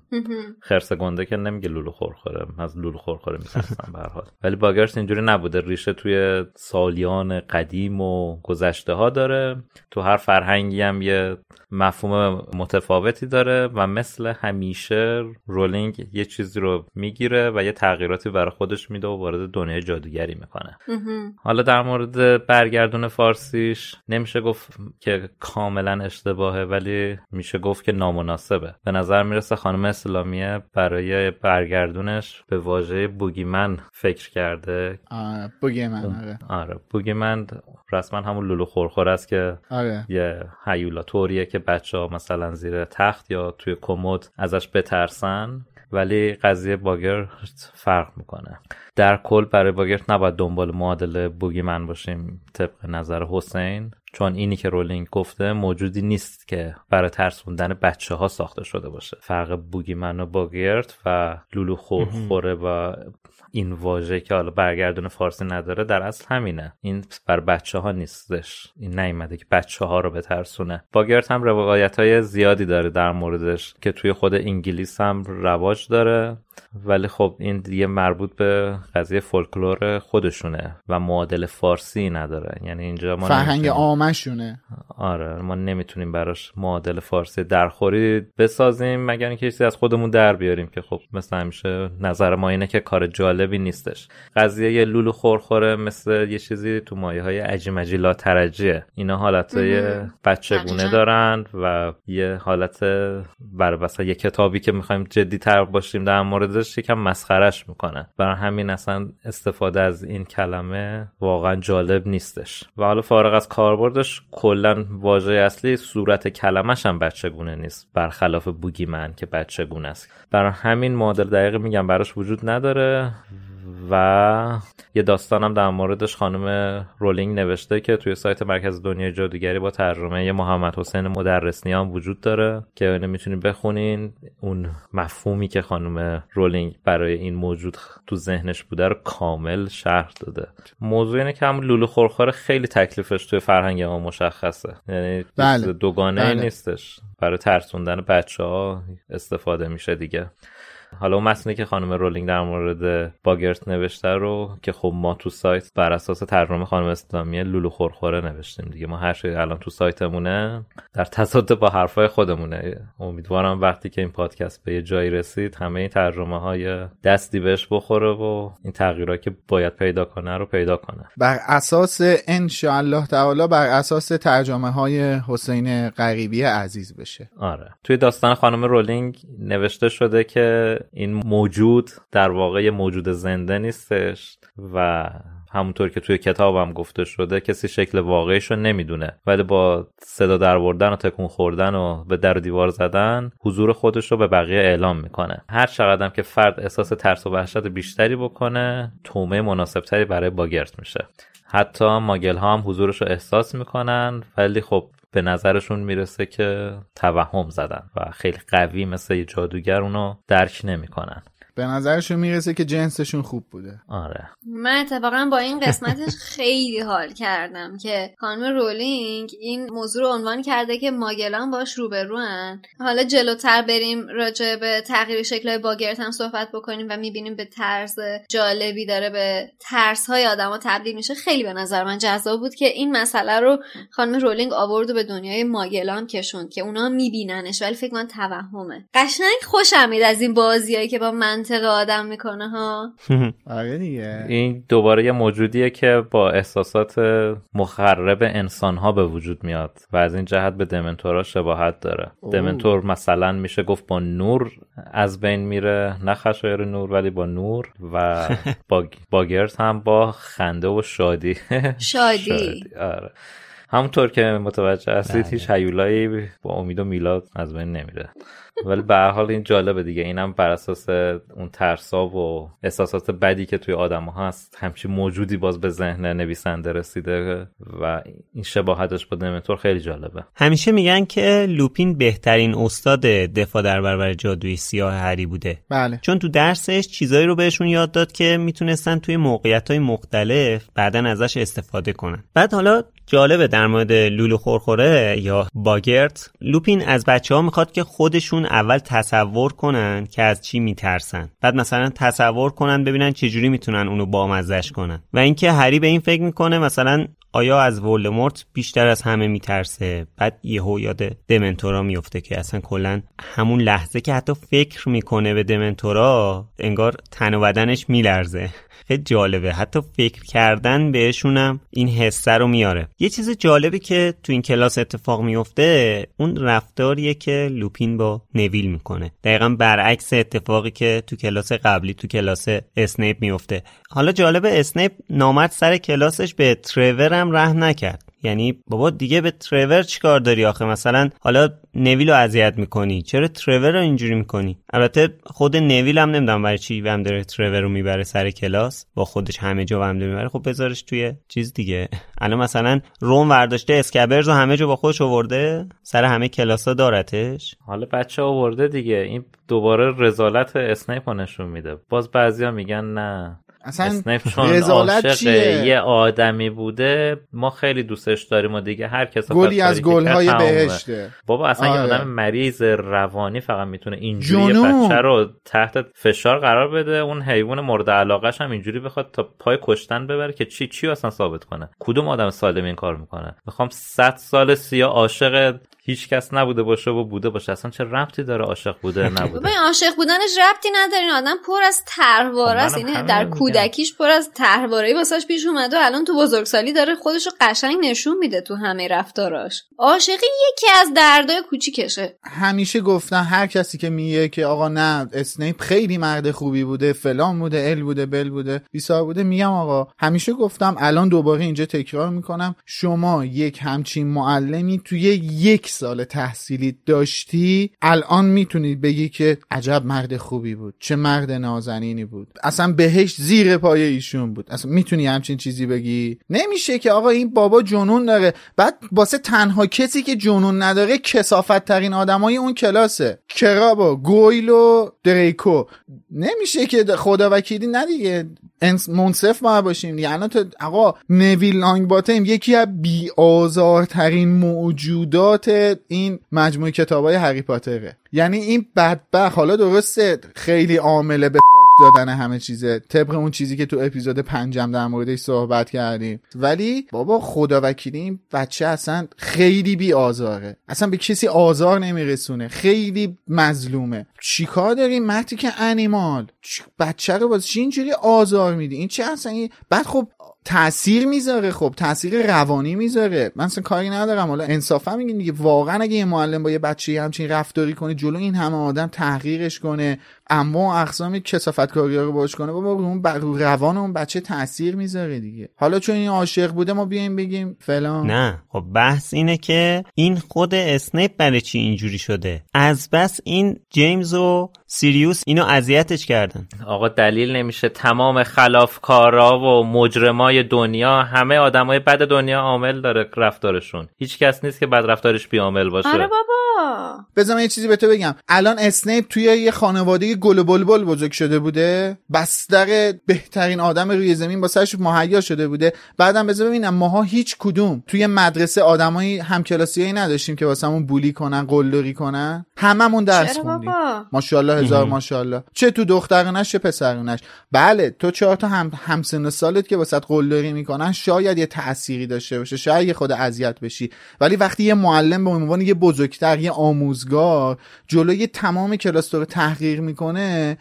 خرس گنده که نمیگه لولو خورخوره از لولو خورخوره میترسم به حال. ولی باگرت اینجوری نبوده ریشه توی سالیان قدیم و گذشته ها داره. تو هر فرهنگی هم یه مفهوم متفاوتی داره و مثل همیشه رولینگ یه چیزی رو می‌گیره و یه تغییراتی برای خودش میده و وارد دنیای جادوگری می‌کنه. حالا در مورد برگردون فارسیش نمیشه گفت که کاملا اشتباهه ولی میشه گفت که نامناسبه. به نظر می‌رسه خانم اسلامیه برای برگردونش به واژه بوگیمن فکر کرده. آه بگه من آره. آره بوگیمن رسما همون لولو خورخور است که آره. یه هیولا طوریه که بچه ها مثلا زیر تخت یا توی کمد ازش بترسن ولی قضیه باگرت فرق می‌کنه. در کل برای باگرت نباید دنبال معادل بوگیمن باشیم طبق نظر حسین چون اینی که رولینگ گفته موجودی نیست که برای ترسوندن بچه ها ساخته شده باشه. فرق بوگیمن و باگرت و لولو خورخوره و این واژه که حالا برگردون فارسی نداره در اصل همینه. این بر بچه ها نیستش. این نیومده که بچه ها رو بترسونه. باگرت هم روایت های زیادی داره در موردش که توی خود انگلیس هم رواج داره. ولی خب این دیگه مربوط به قضیه فولکلور خودشونه و معادل فارسی نداره. یعنی اینجا ما فرهنگ آمشونه آره ما نمی‌تونیم براش معادل فارسی درخوری بسازیم مگر اینکه چیزی از خودمون در بیاریم که خب مثل همیشه نظر ما اینه که کار جالبی نیستش. قضیه یه لولو خورخوره مثل یه چیزی تو مایه های عجیمجی لا ترجیه اینا حالتهای بچگونه دقیقاً. دارن و یه حالت مثلا یه کتابی که می‌خوایم جدی تر باشیم در موردش یکم مسخرش می‌کنه برای همین اصلا استفاده از این کلمه واقعا جالب نیستش. و حالا فارغ از کاربردش کلا واژه اصلی صورت کلمش هم بچگونه نیست. برخلاف بوگیمن که بچگونه است. برای همین معادل دقیق میگم براش وجود نداره. و یه داستانم در موردش خانم رولینگ نوشته که توی سایت مرکز دنیای جادوگری با ترجمه محمد حسین مدرسنیان وجود داره که اینو می‌تونید بخونین. اون مفهومی که خانم رولینگ برای این موجود تو ذهنش بوده رو کامل شرح داده. موضوع اینه که هم لولو خورخوره خیلی تکلیفش توی فرهنگ ما مشخصه. یعنی بله. دوگانه بله. نیستش. برای ترسوندن بچه ها استفاده میشه دیگه. حالا اون متنی که خانم رولینگ در مورد باگرت نوشته رو که خب ما تو سایت بر اساس ترجمه خانم اسلامی لولو خورخوره نوشتیم دیگه. ما هر چیزی الان تو سایتمونه در تصادف با حرفای خودمونه. امیدوارم وقتی که این پادکست به یه جایی رسید همه این ترجمه های دستی بهش بخوره و این تغییرات که باید پیدا کنه رو پیدا کنه. بر اساس ان الله تعالی بر اساس ترجمه های حسین غریبی عزیز بشه. آره. توی داستان خانم رولینگ نوشته شده که این موجود در واقع موجود زنده نیستش و همونطور که توی کتابم گفته شده کسی شکل واقعیش رو نمی‌دونه. ولی با صدا در و تکون خوردن و به در دیوار زدن حضور خودش رو به بقیه اعلام می‌کنه. هر چقدر که فرد احساس ترس و وحشت بیشتری بکنه تومه مناسبتری برای باگرت میشه. حتی ماگل ها هم حضورش رو احساس می‌کنن ولی خب به نظرشون می‌رسه که توهم زدن و خیلی قوی مثل جادوگر اونو درک نمی‌کنن. به نظرشون می‌رسه که جنسشون خوب بوده. آره. من اتفاقا با این قسمتش خیلی حال کردم که خانم رولینگ این موضوع رو عنوان کرده که ماگلان باش روبروان حالا جلوتر بریم راجع به تغییر شکل باگرت هم صحبت بکنیم و می‌بینیم به طرز جالبی داره به ترس های آدما تبدیل میشه. خیلی به نظر من جذاب بود که این مسئله رو خانم رولینگ آورد و به دنیای ماگلان کشوند که اونا میبیننش ولی فکر من توهمه. قشنگ خوشم میاد از این بازیایی که با من منطق آدم می‌کنه ها؟ آره دیگه. این دوباره یه موجودیه که با احساسات مخرب انسان ها به وجود میاد و از این جهت به دمنتورا شباهت داره. دمنتور مثلا میشه گفت با نور از بین میره نه خشایر نور ولی با نور و با باگرز هم با خنده و شادی. شادی, آره. همونطور که متوجه هستید هیچ هیولایی با امید و میلاد از بین نمیره. ولی به حال این جالبه دیگه. اینم بر اساس اون ترسا و احساسات بدی که توی آدم هست همچین موجودی باز به ذهن نویسنده رسیده و این شباهتش با دمنتور خیلی جالبه. همیشه میگن که لوپین بهترین استاد دفاع در برابر جادوی سیاه هری بوده. بله. چون تو درسش چیزایی رو بهشون یاد داد که می‌تونستن توی موقعیت های مختلف بعدا ازش استفاده کنن. بعد حالا جالبه در مورد لولو خورخوره یا باگرت لوپین از بچه ها می‌خواد که خودشون اول تصور کنن که از چی میترسن. بعد مثلا تصور کنن ببینن چجوری می‌تونن اونو بامزش کنن. و اینکه هری به این فکر می‌کنه مثلا آیا از ولدمورت بیشتر از همه میترسه؟ بعد یهو یاد دمنتورا میفته که اصلا کلا همون لحظه که حتی فکر می‌کنه به دمنتورا انگار تن و بدنش میلرزه. خیلی جالبه. حتی فکر کردن بهشونم این حسه رو میاره. یه چیز جالبی که تو این کلاس اتفاق میفته اون رفتاریه که لوپین با نویل می‌کنه. دقیقا برعکس اتفاقی که تو کلاس قبلی تو کلاس اسنیپ میفته. حالا جالب اسنیپ نامرد سر کلاسش به ترور هم رحم نکرد. یعنی بابا دیگه به ترور چیکار داری آخه؟ مثلا حالا نویل رو اذیت می‌کنی. چرا ترور رو اینجوری می‌کنی؟ البته خود نویل هم نمی‌دونم برای چی هم داره ترور رو می‌بره سر کلاس. با خودش همه جا هم می‌بره. خب بذارش توی چیز دیگه. الان مثلا رون ورداشته اسکبرز و همه جا با خودش آورده؟ سر همه کلاس ها دارتش؟ حالا بچه آورده دیگه. این دوباره رذالت اسنیپ نشون میده. باز بعضیا میگن نه. اصلا رزالت چیه؟ یه آدمی بوده ما خیلی دوستش داریم و دیگه هر کس گلی از گلهای بهشته. بابا اصلا آره. یه آدم مریض روانی فقط می‌تونه اینجوری بچه رو تحت فشار قرار بده اون حیوان مورد علاقهش هم اینجوری بخواد تا پای کشتن ببره که چی چی اصلا ثابت کنه؟ کدوم آدم سالم این کار می‌کنه؟ می‌خوام 100 سال سیا عاشق هیچ کس نبوده باشه و بوده باشه. اصلا چه ربطی داره عاشق بوده نبوده؟ ببین عاشق بودنش ربطی نداره. این آدم پر از طرحواره است. یعنی در کودکیش پر از طرحواره واسش پیش اومده و الان تو بزرگسالی داره خودش رو قشنگ نشون میده تو همه رفتاراش. عاشقی یکی از دردای کوچیکشه. همیشه گفتن هر کسی که میگه که آقا نه اسنیپ خیلی مرد خوبی بوده فلان بوده ال بوده بل بوده بیسار بوده میگم آقا همیشه گفتم الان دوباره اینجا تکرار می‌کنم. شما یک همچین معلمی توی یک سال تحصیلی داشتی الان می‌تونید بگی که عجب مرد خوبی بود چه مرد نازنینی بود. اصلا بهش زیر پای ایشون بود. اصلا می‌تونی همچین چیزی بگی؟ نمیشه که آقا این بابا جنون داره. بعد واسه تنها کسی که جنون نداره کسافت ترین آدمای اون کلاسه. کرابا گویل و دریکو. نمیشه که خدا وکیلی ندیگه منصف باید باشیم. دیگه الان تو آقا نویل لانگ باتم یکی از بی آزارترین موجودات این مجموعه کتابای هری پاتره. یعنی این بدبخ حالا درسته خیلی عامله به دادن همه چیزه. طبق اون چیزی که تو اپیزود پنجم در موردش صحبت کردیم. ولی بابا خدا وکیلی این بچه اصلا خیلی بی آزاره. اصلا به کسی آزار نمیرسونه. خیلی مظلومه. چیکار داریم؟ متی که انیمال. بچه رو باز اینجوری آزار میدی؟ این چه اصلا این... بعد خب تاثیر می‌ذاره خب. تاثیر روانی می‌ذاره. من اصلا کاری ندارم. حالا انصافا میگین دیگه واقعا اگه یه معلم با یه بچه همچین رفتاری کنه جلو این همه آدم تحقیرش کنه. اما اقسام کسافت کاری رو باش کنه بابا اون رو روان اون بچه تاثیر می‌ذاره دیگه. حالا چون این عاشق بوده ما بیایم بگیم فلان. نه خب بحث اینه که این خود اسنیپ برای چی اینجوری شده؟ از بس این جیمز و سیریوس اینو اذیتش کردن. آقا دلیل نمیشه. تمام خلافکارا و مجرمای دنیا همه آدمای بد دنیا عامل داره رفتارشون. هیچ کس نیست که بد رفتارش بیامل باشه. آره بابا. بذار یه چیزی به تو بگم. الان اسنیپ توی یه خانواده گل بلبل بزرگ شده بوده بستر بهترین آدم روی زمین با سرش مهیا شده بوده. بعدم بذار ببینم ماها هیچ کدوم توی مدرسه آدمایی همکلاسیایی نداشتیم که واسمون بولی کنن قلدری کنن؟ هممون درس خوندیم. ماشاءالله هزار ماشاءالله. چه تو دخترونش چه پسرونش بله تو چهار تا هم همسن سالت که واسط قلدری می‌کنن شاید یه تأثیری داشته باشه. شاید یه خود اذیت بشی. ولی وقتی یه معلم به عنوان یه بزرگتر یه آموزگار جلوی تمام کلاس رو تحقیر می‌کنه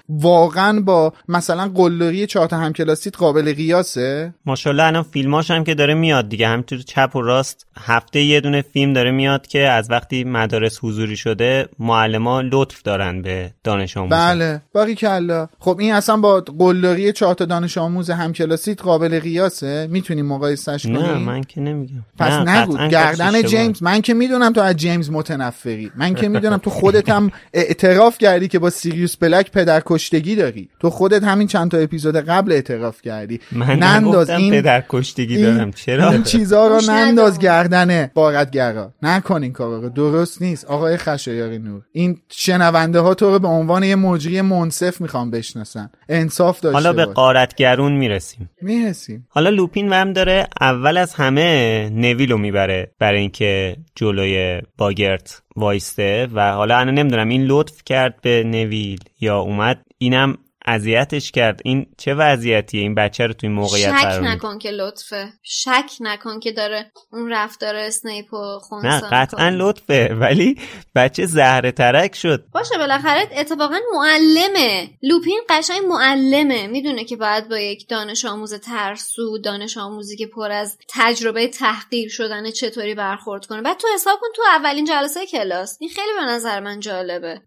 واقعا با مثلا قلدری چهار تا همکلاسیت قابل قیاسه؟ ماشاءالله الان فیلماش هم که داره میاد دیگه. همینطور چپ و راست هفته یه دونه فیلم داره میاد که از وقتی مدارس حضوری شده معلما لطف دارن به دانش آموز بله. باقی کلا. خب این اصلا با قلدری چهار تا دانش آموز همکلاسیت قابل قیاسه؟ می‌تونی مقایسش کنی نه من که نمیگم. پس نگو گردن جیمز. من که می‌دونم تو از جیمز متنفری. من که می‌دونم تو خودت هم اعتراف کردی که با سیریوس بلک پدر کشتگی داری. تو خودت همین چند تا اپیزود قبل اعتراف کردی. من ننداز این پدر کشتگی دارم. چرا؟ این چیزا رو ننداز گردنه بارتگرا نکن این کارا رو. درست نیست. آقای خشایاری نور این شنونده ها تو رو به عنوان یه مجری منصف می‌خوام بشناسن. انصاف داشته حالا به قارتگرون می‌رسیم. می‌رسیم. حالا لوپین وم داره اول از همه نویلو می‌بره برای اینکه جلوی باگرت وایسته و حالا انا نمی‌دونم این لطف کرد به نویل یا اومد. اینم اذیتش کرد. این چه وضعیتیه؟ این بچه رو توی موقعیت شک نکن که لطفه. شک نکن که داره اون رفتار اسنیپ و نه قطعا لطفه ولی بچه زهر ترک شد. باشه بالاخره اتفاقا معلمه. لوپین قشنگ معلمه. می‌دونه که باید با یک دانش آموز ترسو دانش آموزی که پر از تجربه تحقیر شدن چطوری برخورد کنه. بعد تو حساب کن تو اولین جلسه کلاس. این خیلی به نظر من جالبه.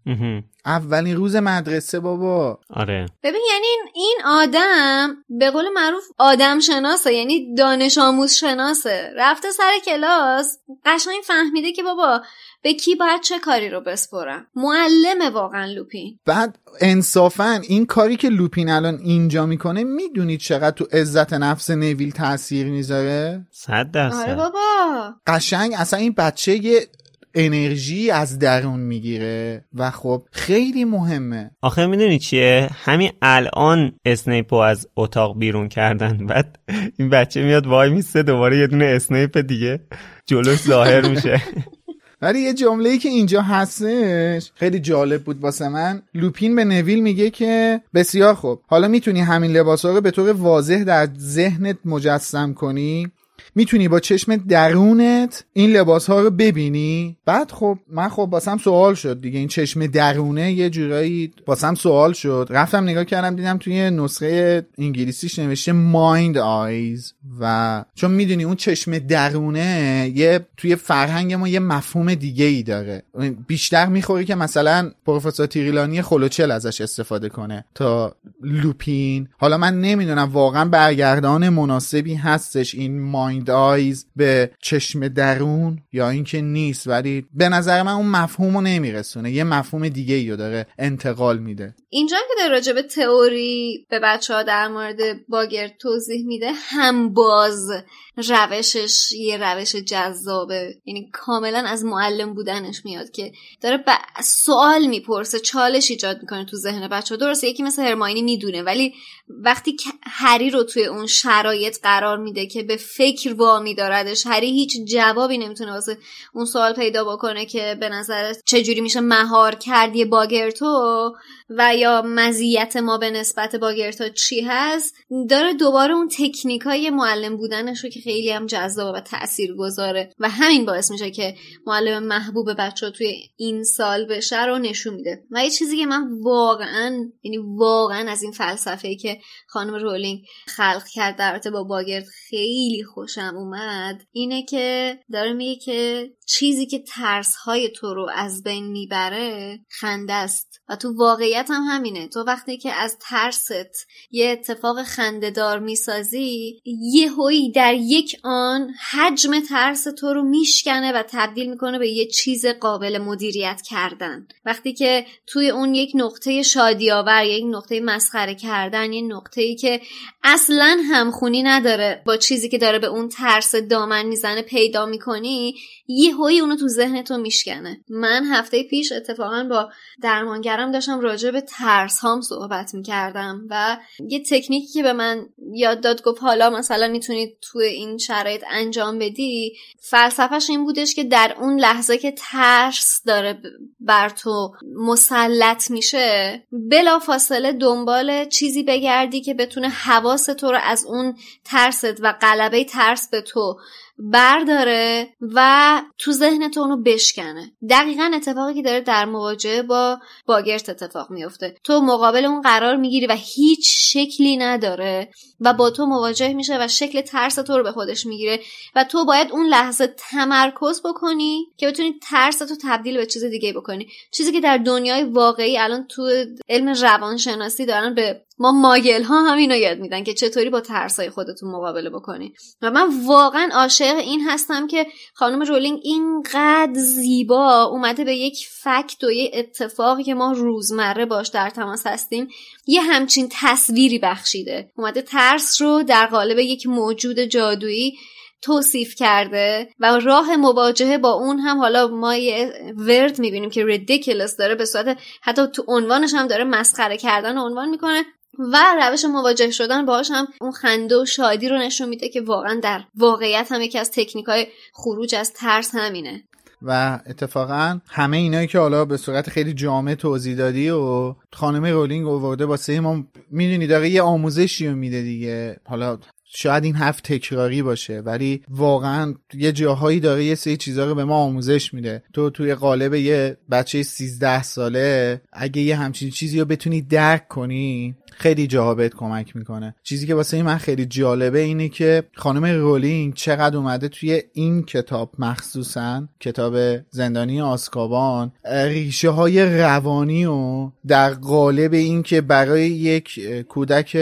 اولین روز مدرسه بابا. آره. ببین یعنی این آدم به قول معروف آدم شناسه یعنی دانش آموز شناسه. رفته سر کلاس قشنگ فهمیده که بابا به کی باید چه کاری رو بسپرم. معلمه واقعا لوپین بعد انصافا این کاری که لوپین الان اینجا می‌کنه می‌دونید چقدر تو عزت نفس نویل تاثیر می‌ذاره؟ صد درصد. آره بابا. قشنگ اصلا این بچه یه انرژی از درون می‌گیره و خب خیلی مهمه. آخه می‌دونی چیه؟ همین الان اسنیپو از اتاق بیرون کردن. بعد این بچه میاد وای میسته دوباره یه دونه اسنیپ دیگه جلوش ظاهر میشه. ولی یه جمله ای که اینجا هستش خیلی جالب بود واسه من. لوپین به نویل میگه که بسیار خوب. حالا می‌تونی همین لباس ها رو به طور واضح در ذهنت مجسم کنی. می‌تونی با چشم درونت این لباس ها رو ببینی؟ بعد خب من خب باسم سوال شد دیگه. این چشم درونه یه جورایی باسم سوال شد. رفتم نگاه کردم دیدم توی نسخه انگلیسیش نوشته مایند آیز و چون می‌دونی اون چشم درونه یه توی فرهنگ ما یه مفهوم دیگه ای داره. بیشتر می‌خوره که مثلا پروفسور تیریلانی خلوچل ازش استفاده کنه تا لوپین. حالا من نمی‌دونم واقعا برگردان مناسبی هستش این مایند آیز به چشم درون یا اینکه نیست ولی به نظر من اون مفهوم رو نمیرسونه. یه مفهوم دیگه ای رو داره انتقال میده. اینجا که در راجع به تئوری به بچه ها در مورد باگر توضیح میده هم باز روشش یه روش جذابه. یعنی کاملا از معلم بودنش میاد که داره ب... سوال می‌پرسه چالش ایجاد می‌کنه تو ذهن بچه ها درسته یکی مثل هرماینی می‌دونه ولی وقتی هری رو توی اون شرایط قرار میده که به فکر وامی داردش هری هیچ جوابی نمی‌تونه واسه اون سوال پیدا بکنه که به نظرت چجوری میشه مهار کرد یه باگرتو و یا مزیت ما به نسبت باگرتا چی هست. داره دوباره اون تکنیک های معلم بودنش رو که خیلی هم جذابه و تأثیر گذاره و همین باعث میشه که معلم محبوب بچه توی این سال بشه رو نشون میده. و یه چیزی که من واقعا یعنی واقعا از این فلسفه که خانم رولینگ خلق کرد در با باگرد خیلی خوشم اومد. اینه که داره میگه که چیزی که ترس های تو رو از بین می‌بره خنده است. و تو واقعیت هم همینه. تو وقتی که از ترست یه اتفاق خندهدار می‌سازی یه هوی در یک آن حجم ترس تو رو میشکنه و تبدیل می‌کنه به یه چیز قابل مدیریت کردن. وقتی که توی اون یک نقطه شادی آور یک نقطه مسخره کردن یه نقطه ای که اصلا همخونی نداره با چیزی که داره به اون ترس دامن می‌زنه پیدا می‌کنی یه هایی اونو تو ذهن تو میشکنه. من هفته پیش اتفاقا با درمانگرم داشتم راجع به ترس هام صحبت می‌کردم و یه تکنیکی که به من یاد داد گفت حالا مثلا می‌تونید تو این شرایط انجام بدی. فلسفهش این بودش که در اون لحظه که ترس داره بر تو مسلط میشه بلا فاصله دنبال چیزی بگردی که بتونه حواس تو رو از اون ترست و غلبه ترس به تو برداره و تو ذهن تو اونو بشکنه. دقیقا اتفاقی که داره در مواجهه با باگرت اتفاق میفته. تو مقابل اون قرار می‌گیری و هیچ شکلی نداره و با تو مواجه میشه و شکل ترس تو رو به خودش می‌گیره و تو باید اون لحظه تمرکز بکنی که بتونی ترس تو تبدیل به چیز دیگه بکنی. چیزی که در دنیای واقعی الان تو علم روانشناسی دارن به ما ماگل ها هم اینو یاد میدن که چطوری با ترسای خودتون مقابله بکنی. و من واقعا عاشق این هستم که خانم رولینگ اینقدر زیبا اومده به یک فکت و یه اتفاقی که ما روزمره باش در تماس هستیم یه همچین تصویری بخشیده. اومده ترس رو در قالب یک موجود جادویی توصیف کرده و راه مواجهه با اون هم حالا ما یه ورد می‌بینیم که ریدیکلس داره به صورت حتی تو عنوانش هم داره مسخره کردن عنوان می‌کنه. و روش مواجه شدن باهاش هم اون خنده و شادی رو نشون میده که واقعا در واقعیت هم یکی از تکنیک های خروج از ترس همینه. و اتفاقا همه اینایی که حالا به صورت خیلی جامع توضیح دادی و خانم رولینگ اوورده واسه ما می‌دونی داره یه آموزشی رو میده دیگه. حالا شاید این حرف تکراری باشه ولی واقعا یه جاهایی داره یه سری چیزا رو به ما آموزش میده. تو توی قالب یه بچه 13 ساله اگه یه همچین چیزی رو بتونی درک کنی خیلی جاها بهت کمک می‌کنه. چیزی که واسه من خیلی جالبه اینه که خانم رولینگ چقدر اومده توی این کتاب مخصوصا کتاب زندانی آسکابان ریشه های روانی و در قالب این که برای یک کودک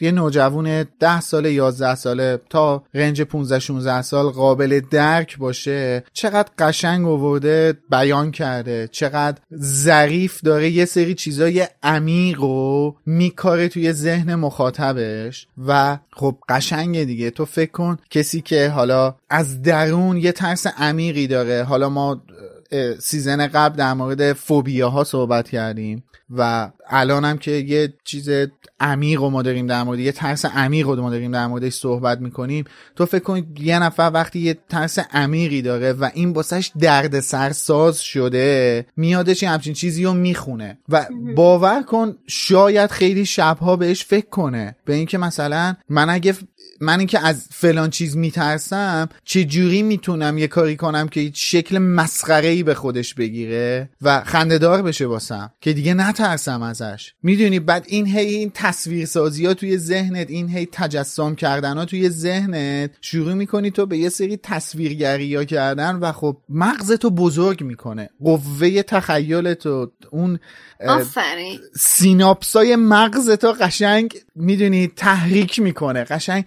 یه نوجوان 10 ساله 11 ساله تا رنج 15 16 سال قابل درک باشه چقدر قشنگ آورده بیان کرده چقدر ظریف داره یه سری چیزای عمیق و میکاره توی ذهن مخاطبش و خب قشنگه دیگه. تو فکر کن کسی که حالا از درون یه ترس عمیقی داره. حالا ما سیزن قبل در مورد فوبیاها صحبت کردیم. و الان هم که یه چیز عمیق ما داریم در مورد یه ترس عمیق رو ما داریم در موردش صحبت می‌کنیم تو فکر کنید یه نفر وقتی یه ترس عمیقی داره و این باسش درد سرساز شده میادش همچین چیزی رو می‌خونه و باور کن شاید خیلی شبها بهش فکر کنه. به اینکه مثلا من اگه من اینکه از فلان چیز میترسم چه جوری می‌تونم یه کاری کنم که شکل مسخره جایی به خودش بگیره و خندهدار بشه واسم؟ که دیگه نترسم ازش. می‌دونی بعد این هی این تصویر سازی ها توی ذهنت این هی تجسم کردن ها توی ذهنت شروع می‌کنی تو به یه سری تصویرگری ها کردن و خب مغزتو بزرگ می‌کنه. قوه تخیلتو اون آفرین. سیناپسای مغزتو قشنگ می‌دونی تحریک می‌کنه. قشنگ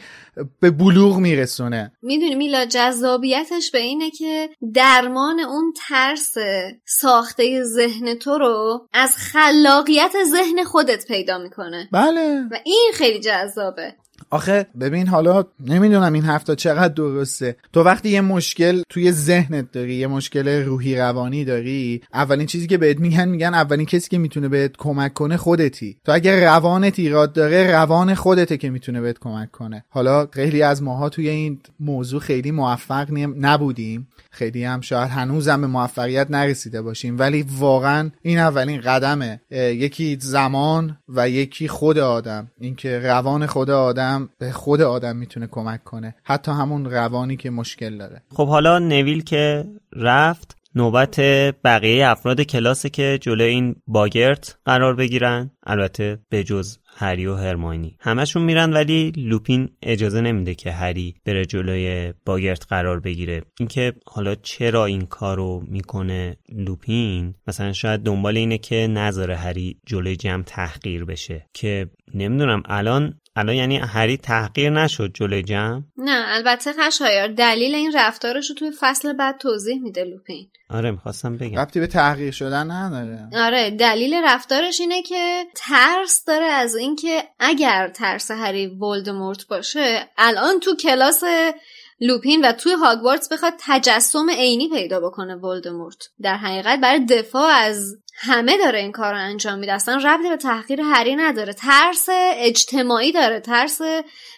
به بلوغ میرسونه. می‌دونی میلا جذابیتش به اینه که درمان اون ترس ساخته ذهن تو رو از خلاقیت ذهن خودت پیدا می‌کنه. بله. و این خیلی جذابه. آخه ببین حالا نمی‌دونم این هفته چقدر درسته. تو وقتی یه مشکل توی ذهنت داری یه مشکل روحی روانی داری اولین چیزی که بهت میگن میگن اولین کسی که می‌تونه بهت کمک کنه خودتی. تو اگر روانت ایراد داره روان خودته که می‌تونه بهت کمک کنه. حالا خیلی از ماها توی این موضوع خیلی موفق نبودیم. خیلی هم شاید هنوزم به موفقیت نرسیده باشیم. ولی واقعا این اولین قدمه. یکی زمان و یکی خود آدم. اینکه روان خود آدم به خود آدم می‌تونه کمک کنه. حتی همون روانی که مشکل داره. خب حالا نویل که رفت نوبت بقیه افراد کلاس که جلوی این باگرت قرار بگیرن. البته به جز هری و هرماینی. همشون میرن ولی لوپین اجازه نمیده که هری بره جلوی باگرت قرار بگیره. اینکه حالا چرا این کارو می‌کنه لوپین؟ مثلا شاید دنبال اینه که نذاره هری جلوی جمع تحقیر بشه. که نمی‌دونم الان الان یعنی هری تحقیر نشد جلوی جمع؟ نه البته خشایار دلیل این رفتارش رو توی فصل بعد توضیح میده لوپین. آره می‌خواستم بگم. ربطی به تحقیر شدن نداره. آره دلیل رفتارش اینه که ترس داره از اینکه اگر ترس هری ولدمورت باشه الان تو کلاس لوپین و توی هاگوارتس بخواد تجسم عینی پیدا بکنه ولدمورت. در حقیقت برای دفاع از همه داره این کار رو انجام میده. اصلا ربطی به تحقیر هری نداره. ترس اجتماعی داره. ترس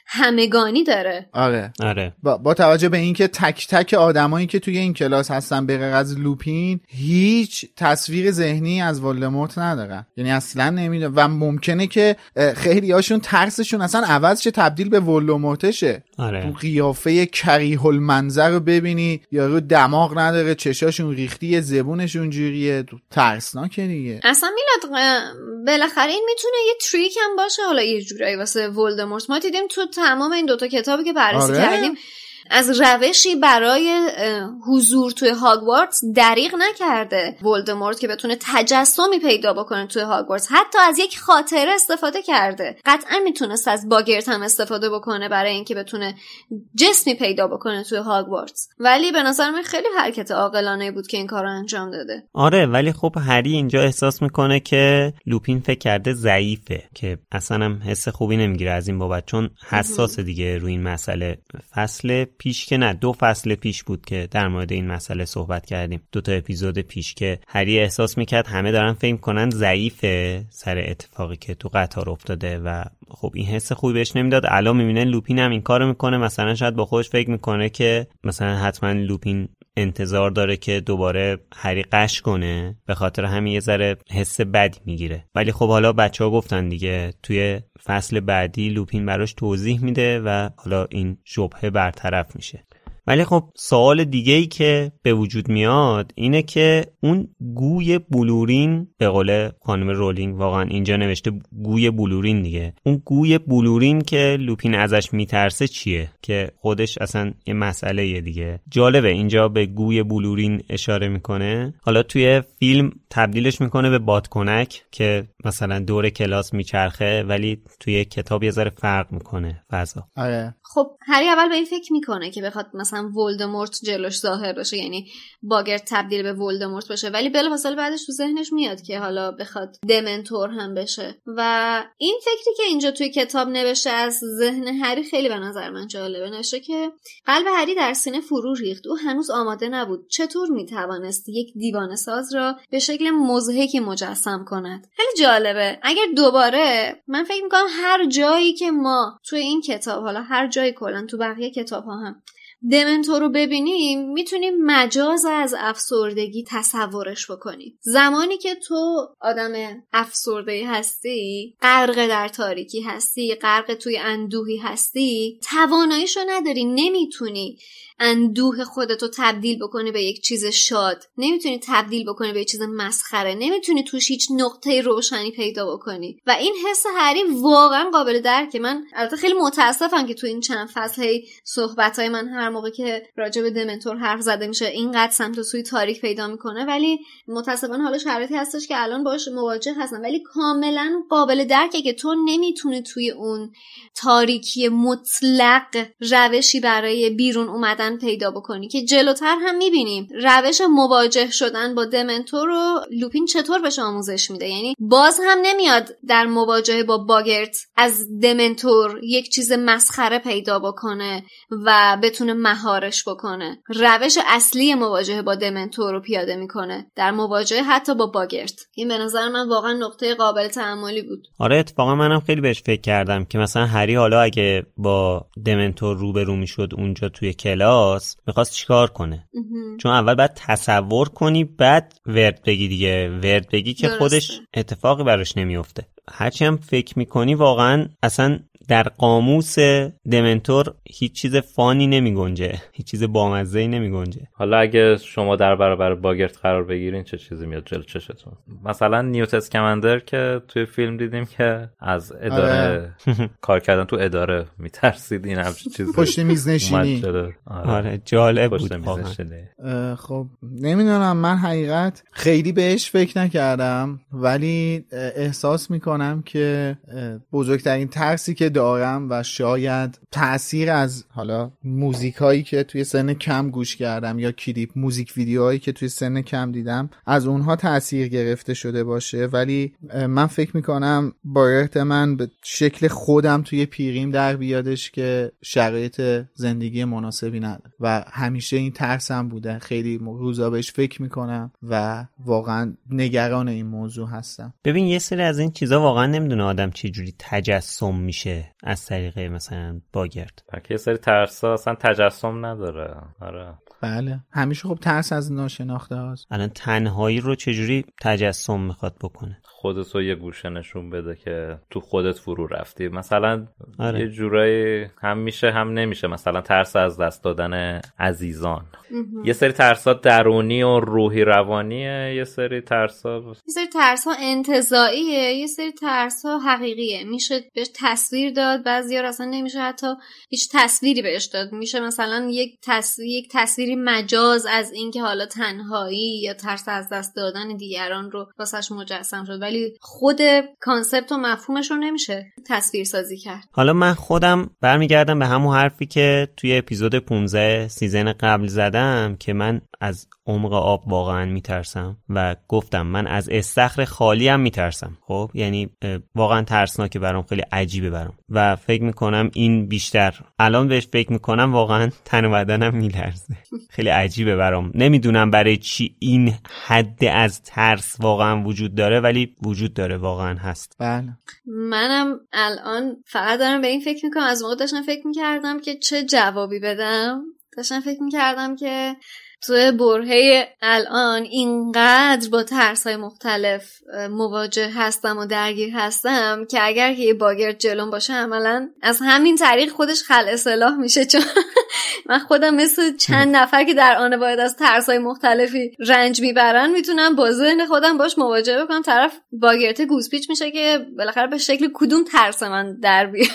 همگانی داره. آره. آره. با, با توجه به اینکه تک تک آدمایی که توی این کلاس هستن به غیر از لوپین هیچ تصویر ذهنی از ولدمورت ندارن. یعنی اصلا نمی‌دونم. و ممکنه که خیلی هاشون ترسشون اصلا عوض شه تبدیل به ولدمورتشه. آره. تو قیافه کریه المنظر رو ببینی یارو دماغ نداره چشاشون ریختی زبونشون جوریه ترسناکه دیگه. اصلا میلاد بالاخره این می‌تونه یه تریک هم باشه. حالا یه جورایی واسه ولدمورت. ما دیدیم تو تمام این دوتا کتابی که بررسی آره. کردیم از روشی برای حضور توی هاگوارتس دریغ نکرده ولدمورت که بتونه تجسمی پیدا بکنه توی هاگوارتس. حتی از یک خاطره استفاده کرده. قطعا می‌تونست از باگرت هم استفاده بکنه برای اینکه بتونه جسمی پیدا بکنه توی هاگوارتس. ولی به نظر من خیلی حرکت عاقلانه بود که این کار رو انجام داده. آره ولی خب هری اینجا احساس می‌کنه که لوپین فکر کرده ضعیفه که اصلا هم حس خوبی نمی‌گیره از این بابت چون حساس دیگه روی این مسئله. فصل پیش که نه دو فصل پیش بود که در مورد این مسئله صحبت کردیم. دو تا اپیزود پیش که هری احساس می‌کرد همه دارن فکر کنن ضعیفه سر اتفاقی که تو قطار افتاده و خب این حس خوبی بهش نمی‌داد. الان می‌بینه لوپین هم این کارو می‌کنه مثلا شاید با خودش فکر می‌کنه که مثلا حتما لوپین انتظار داره که دوباره هری قش کنه. به خاطر همین یه ذره حس بدی می‌گیره. ولی خب حالا بچه ها گفتن دیگه توی فصل بعدی لوپین براش توضیح میده و حالا این شبهه برطرف میشه. ولی خب سوال دیگه ای که به وجود میاد اینه که اون گوی بلورین به قول خانم رولینگ واقعا اینجا نوشته گوی بلورین دیگه. اون گوی بلورین که لوپین ازش میترسه چیه؟ که خودش اصلا یه مسئله یه دیگه. جالبه اینجا به گوی بلورین اشاره می‌کنه. حالا توی فیلم تبدیلش می‌کنه به بادکنک که مثلا دور کلاس میچرخه ولی توی کتاب یه ذره فرق می‌کنه. فضا. آره. خب هری اول به این فکر می‌کنه که بخواد مثلا ولدمورت جلوش ظاهر بشه یعنی باگر تبدیل به ولدمورت بشه. ولی بلافاصله بعدش تو ذهنش میاد که حالا بخواد دمنتور هم بشه. و این فکری که اینجا توی کتاب نوشته از ذهن هری خیلی به نظر من جالبه. نشه که قلب هری در سینه فرو ریخت. او هنوز آماده نبود. چطور می‌توانست یک دیوانه ساز را به شکل مضحکی مجسم کند؟ خیلی جالبه. اگر دوباره من فکر می‌کنم هر جایی که ما توی این کتاب حالا هر جایی کلا تو بقیه کتاب ها هم دمنتور رو ببینیم می‌تونیم مجاز از افسردگی تصورش بکنیم. زمانی که تو آدم افسرده هستی غرق در تاریکی هستی غرق توی اندوهی هستی تواناییشو نداری نمی‌تونی اندوه خودتو تبدیل بکنی به یک چیز شاد. نمی‌تونی تبدیل بکنی به یک چیز مسخره. نمی‌تونی توش هیچ نقطه روشنی پیدا بکنی. و این حس هری واقعا قابل درکه من البته خیلی متاسفم که تو این چند فصل صحبت های من هر موقع که راجع به دمنتور حرف زده میشه اینقدر سمت سوی تاریک پیدا می‌کنه. ولی متاسفانه حالا شرایطی هستش که الان باش مواجه هستم. ولی کاملا قابل درکه که تو نمی‌تونی توی اون تاریکی مطلق روشی برای بیرون اومدن پیدا بکنی که جلوتر هم می‌بینیم. روش مواجه شدن با دمنتور رو لوپین چطور بهش آموزش میده؟ یعنی باز هم نمیاد در مواجهه با باگرت از دمنتور یک چیز مسخره پیدا بکنه و بتونه مهارش بکنه. روش اصلی مواجهه با دمنتور رو پیاده می‌کنه. در مواجهه حتی با باگرت. این به نظر من واقعا نقطه قابل تعملی بود. آره اتفاقا منم خیلی بهش فکر کردم که مثلا هری حالا اگه با دمنتور روبرو می‌شد اونجا توی کلاس می‌خواست چیکار کنه؟ چون اول باید تصور کنی بعد ورد بگی دیگه. ورد بگی که خودش اتفاقی براش نمیفته هرچی هم فکر می‌کنی واقعا اصلا در قاموس دمنتور هیچ چیز فانی نمی گنجه. هیچ چیز بامزه ای نمی گنجه. حالا اگه شما در برابر باگرت قرار بگیرین چه چیزی میاد جلو چشتون؟ مثلا نیوت اسکمندر که توی فیلم دیدیم که از اداره کار کردن تو اداره میترسید این همچین چیزی. پشت میز نشینی. آره. آره. جالب بود خب نمی‌دونم من حقیقت خیلی بهش فکر نکردم ولی احساس می‌کنم که بزرگترین ترسی که دارم و شاید تاثیر از حالا موزیک هایی که توی سن کم گوش کردم یا کلیپ موزیک ویدیوهایی که توی سن کم دیدم از اونها تاثیر گرفته شده باشه. ولی من فکر می‌کنم بایرت من به شکل خودم توی پیریم در بیادش که شرایط زندگی مناسبی نداره. و همیشه این ترسم بوده. خیلی روزا بهش فکر می‌کنم و واقعا نگران این موضوع هستم. ببین یه سری از این چیزا واقعا نمی‌دونه آدم چه جوری تجسم میشه. از طریق مثلا باگرد. بلکه یه سری ترسا اصلا تجسم نداره. آره. بله. همیشه خب ترس از ناشناخته هاست. الان تنهایی رو چجوری تجسم می‌خواد بکنه؟ خودت رو یه گوشه نشون بده که تو خودت فرو رفتی. مثلا آره. یه جورایی هم میشه هم نمیشه. مثلا ترس از دست دادن عزیزان. یه سری ترسا درونی و روحی روانیه یه سری ترسا یه سری ترس ها انتظاییه یه سری ترس ها حقیقیه. میشه بهش تصویر داد بعضی اصلا نمیشه حتی هیچ تصویری بهش داد. میشه مثلا یک تصویر یک تصویری مجاز از اینکه حالا تنهایی یا ترس از دست دادن دیگران رو واسش مجسم شد. ولی خود concept و مفهومش رو نمیشه تصویر سازی کرد. حالا من خودم برمیگردم به همون حرفی که توی اپیزود 15 season قبل زدم که من از عمق آب واقعا میترسم و گفتم من از استخر خالی هم میترسم. خب یعنی واقعا ترسناکه برام خیلی عجیبه برام. و فکر می‌کنم این بیشتر الان بهش فکر می‌کنم واقعا تن و بدنم میلرزه. خیلی عجیبه برام. نمی‌دونم برای چی این حد از ترس واقعا وجود داره ولی وجود داره واقعا هست. بله. منم الان فقط دارم به این فکر می‌کنم. از موقع داشتم فکر می‌کردم که چه جوابی بدم داشتم فکر می‌کردم که توی برهه الان اینقدر با ترس های مختلف مواجه هستم و درگیر هستم که اگر که یه باگر جلوم باشه عملا از همین طریق خودش خل اصلاح میشه. چون من خودم مثل چند نفر که در آن باید از ترس های مختلفی رنج می‌برن می‌تونم با ذهن خودم باش مواجه بکنم. طرف باگرت گوزپیچ میشه که بالاخره به شکل کدوم ترس من در بیاد.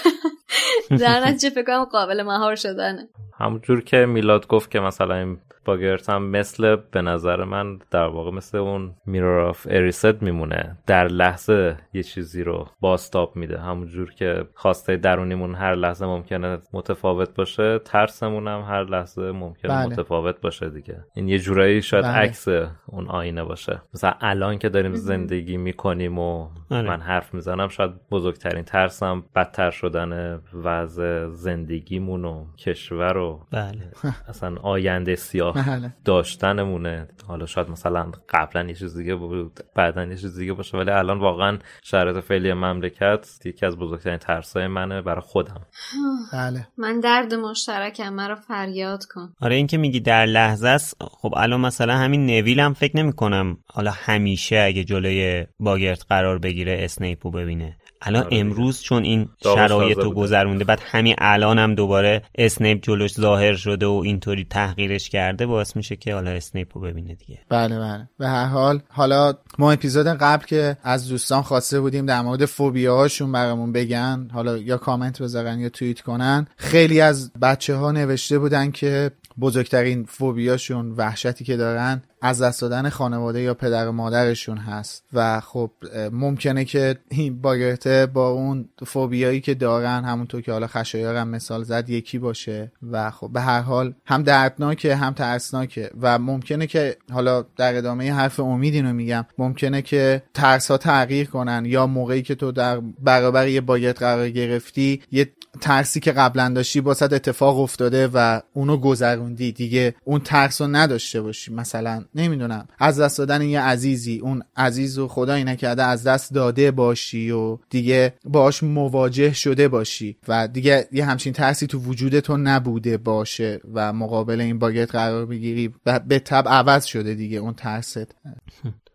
در نتیجه فکر قابل مهار شدنه. همونجور که میلاد گفت که مثلا این باگرت هم مثل به نظر من در واقع مثل اون میرور آف اریست میمونه در لحظه یه چیزی رو باستاب میده همونجور که خواسته درونیمون هر لحظه ممکنه متفاوت باشه ترسمون هم هر لحظه ممکنه بله. متفاوت باشه دیگه این یه جورایی شاید بله. عکس اون آینه باشه مثلا الان که داریم زندگی می‌کنیم و آره. من حرف می‌زنم شاید بزرگترین ترسم بدتر شدن وضع زندگیمون و کشور و بله اصلا آینده سیاه بله. داشتنمونه. حالا شاید مثلا قبلا یه چیز دیگه بود بعدا یه چیز دیگه باشه ولی الان واقعا شرایط فعلی مملکت یکی از بزرگترین ترسای منه برای خودم. بله. من درد مشترکم مرا فریاد کن. آره این که میگی در لحظه است خب الان مثلا همین نویل هم فکر نمی کنم حالا همیشه اگه جلوی باگرت قرار بگیره اسنیپو ببینه. الان آره دیگه. امروز چون این شرایط رو. گذرونده بعد همین الان هم دوباره اسنیپ جلوش ظاهر شده و اینطوری تحقیرش کرده باعث میشه که حالا اسنیپو ببینه دیگه بله بله به هر حال حالا ما اپیزود قبل که از دوستان خواسته بودیم در مورد فوبیاهاشون برامون بگن حالا یا کامنت بذارن یا توییت کنن خیلی از بچه ها نوشته بودن که بزرگترین فوبیاشون وحشتی که دارن از دست دادن خانواده یا پدر و مادرشون هست. و خب ممکنه که این باگرته با اون فوبیایی که دارن همونطور که حالا خشایارم مثال زد یکی باشه. و خب به هر حال هم دردناکه هم ترسناکه. و ممکنه که حالا در ادامه حرف امید اینو میگم ممکنه که ترس ها تغییر کنن یا موقعی که تو در برابر یه باگرت قرار گرفتی یه ترسی که قبلا داشتی باسد اتفاق افتاده و اونو گذروندی. دیگه اون ترس رو نداشته باشی. مثلا نمی‌دونم از دست دادن یه عزیزی اون عزیز و خدایی نکرده از دست داده باشی و دیگه باش مواجه شده باشی و دیگه یه همچین ترسی تو وجود تو نبوده باشه و مقابل این باگت قرار بگیری و به تب عوض شده دیگه اون ترست.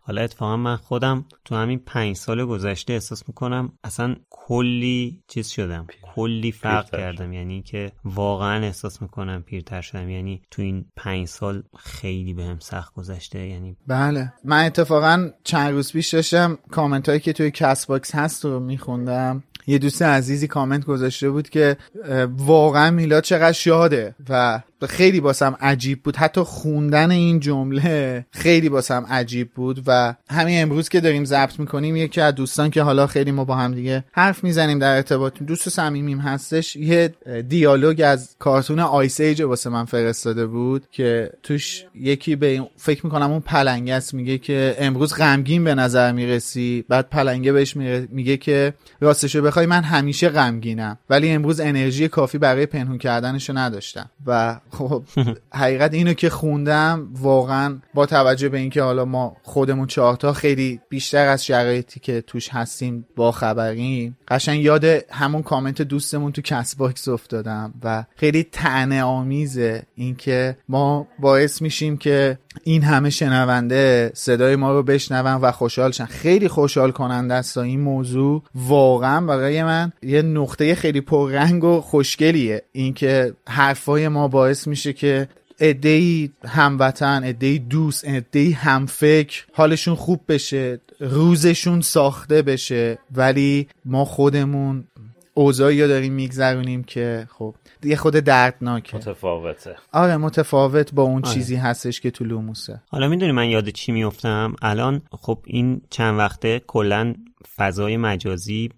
حالا اتفاقا من خودم تو همین پنج سال گذشته احساس می‌کنم اصلا کلی چیز شدم کلی پیرتر کردم. یعنی که واقعا احساس می‌کنم پیرتر شدم. یعنی تو این پنج سال خیلی بهم سخت گذشته. یعنی بله. من اتفاقا چند روز پیش داشتم کامنت هایی که توی کست باکس هست رو میخوندم. یه دوست عزیزی کامنت گذاشته بود که واقعا میلاد چقدر شاده و خیلی واسم عجیب بود. حتی خوندن این جمله خیلی واسم عجیب بود و همین امروز که داریم ضبط می‌کنیم یکی از دوستان که حالا خیلی ما با هم دیگه حرف می‌زنیم در ارتباط دوست صمیمیم هستش. یه دیالوگ از کارتون آیس ایج واسه من فرستاده بود که توش یکی به فکر می‌کنم اون پلنگه است میگه که امروز غمگین به نظر می‌رسی. بعد پلنگه بهش میگه که راستشو بخوای من همیشه غمگینم ولی امروز انرژی کافی برای پنهون کردنشو نداشتم. و خب حقیقت اینو که خوندم واقعا با توجه به اینکه حالا ما خودمون چهارتا خیلی بیشتر از شرایطی که توش هستیم با خبریم قشنگ یاد همون کامنت دوستمون تو کست باکس افتادم و خیلی طعنه آمیزه اینکه ما باعث میشیم که این همه شنونده صدای ما رو بشنون و خوشحال شن. خیلی خوشحال کننده است این موضوع. واقعا برای من یه نقطه خیلی پررنگ و خوشگلیه. اینکه حرفای ما باعث میشه که یه عده‌ی هموطن یه عده‌ی دوست یه عده‌ی همفکر حالشون خوب بشه روزشون ساخته بشه. ولی ما خودمون اوضاعی رو داریم میگذرونیم که خب یه خود دردناکه. متفاوته. آره متفاوت با اون آره. چیزی هستش که تو لوموسه. حالا می‌دونی من یاد چی میفتم الان خب این چند وقته کلا فضای مجازی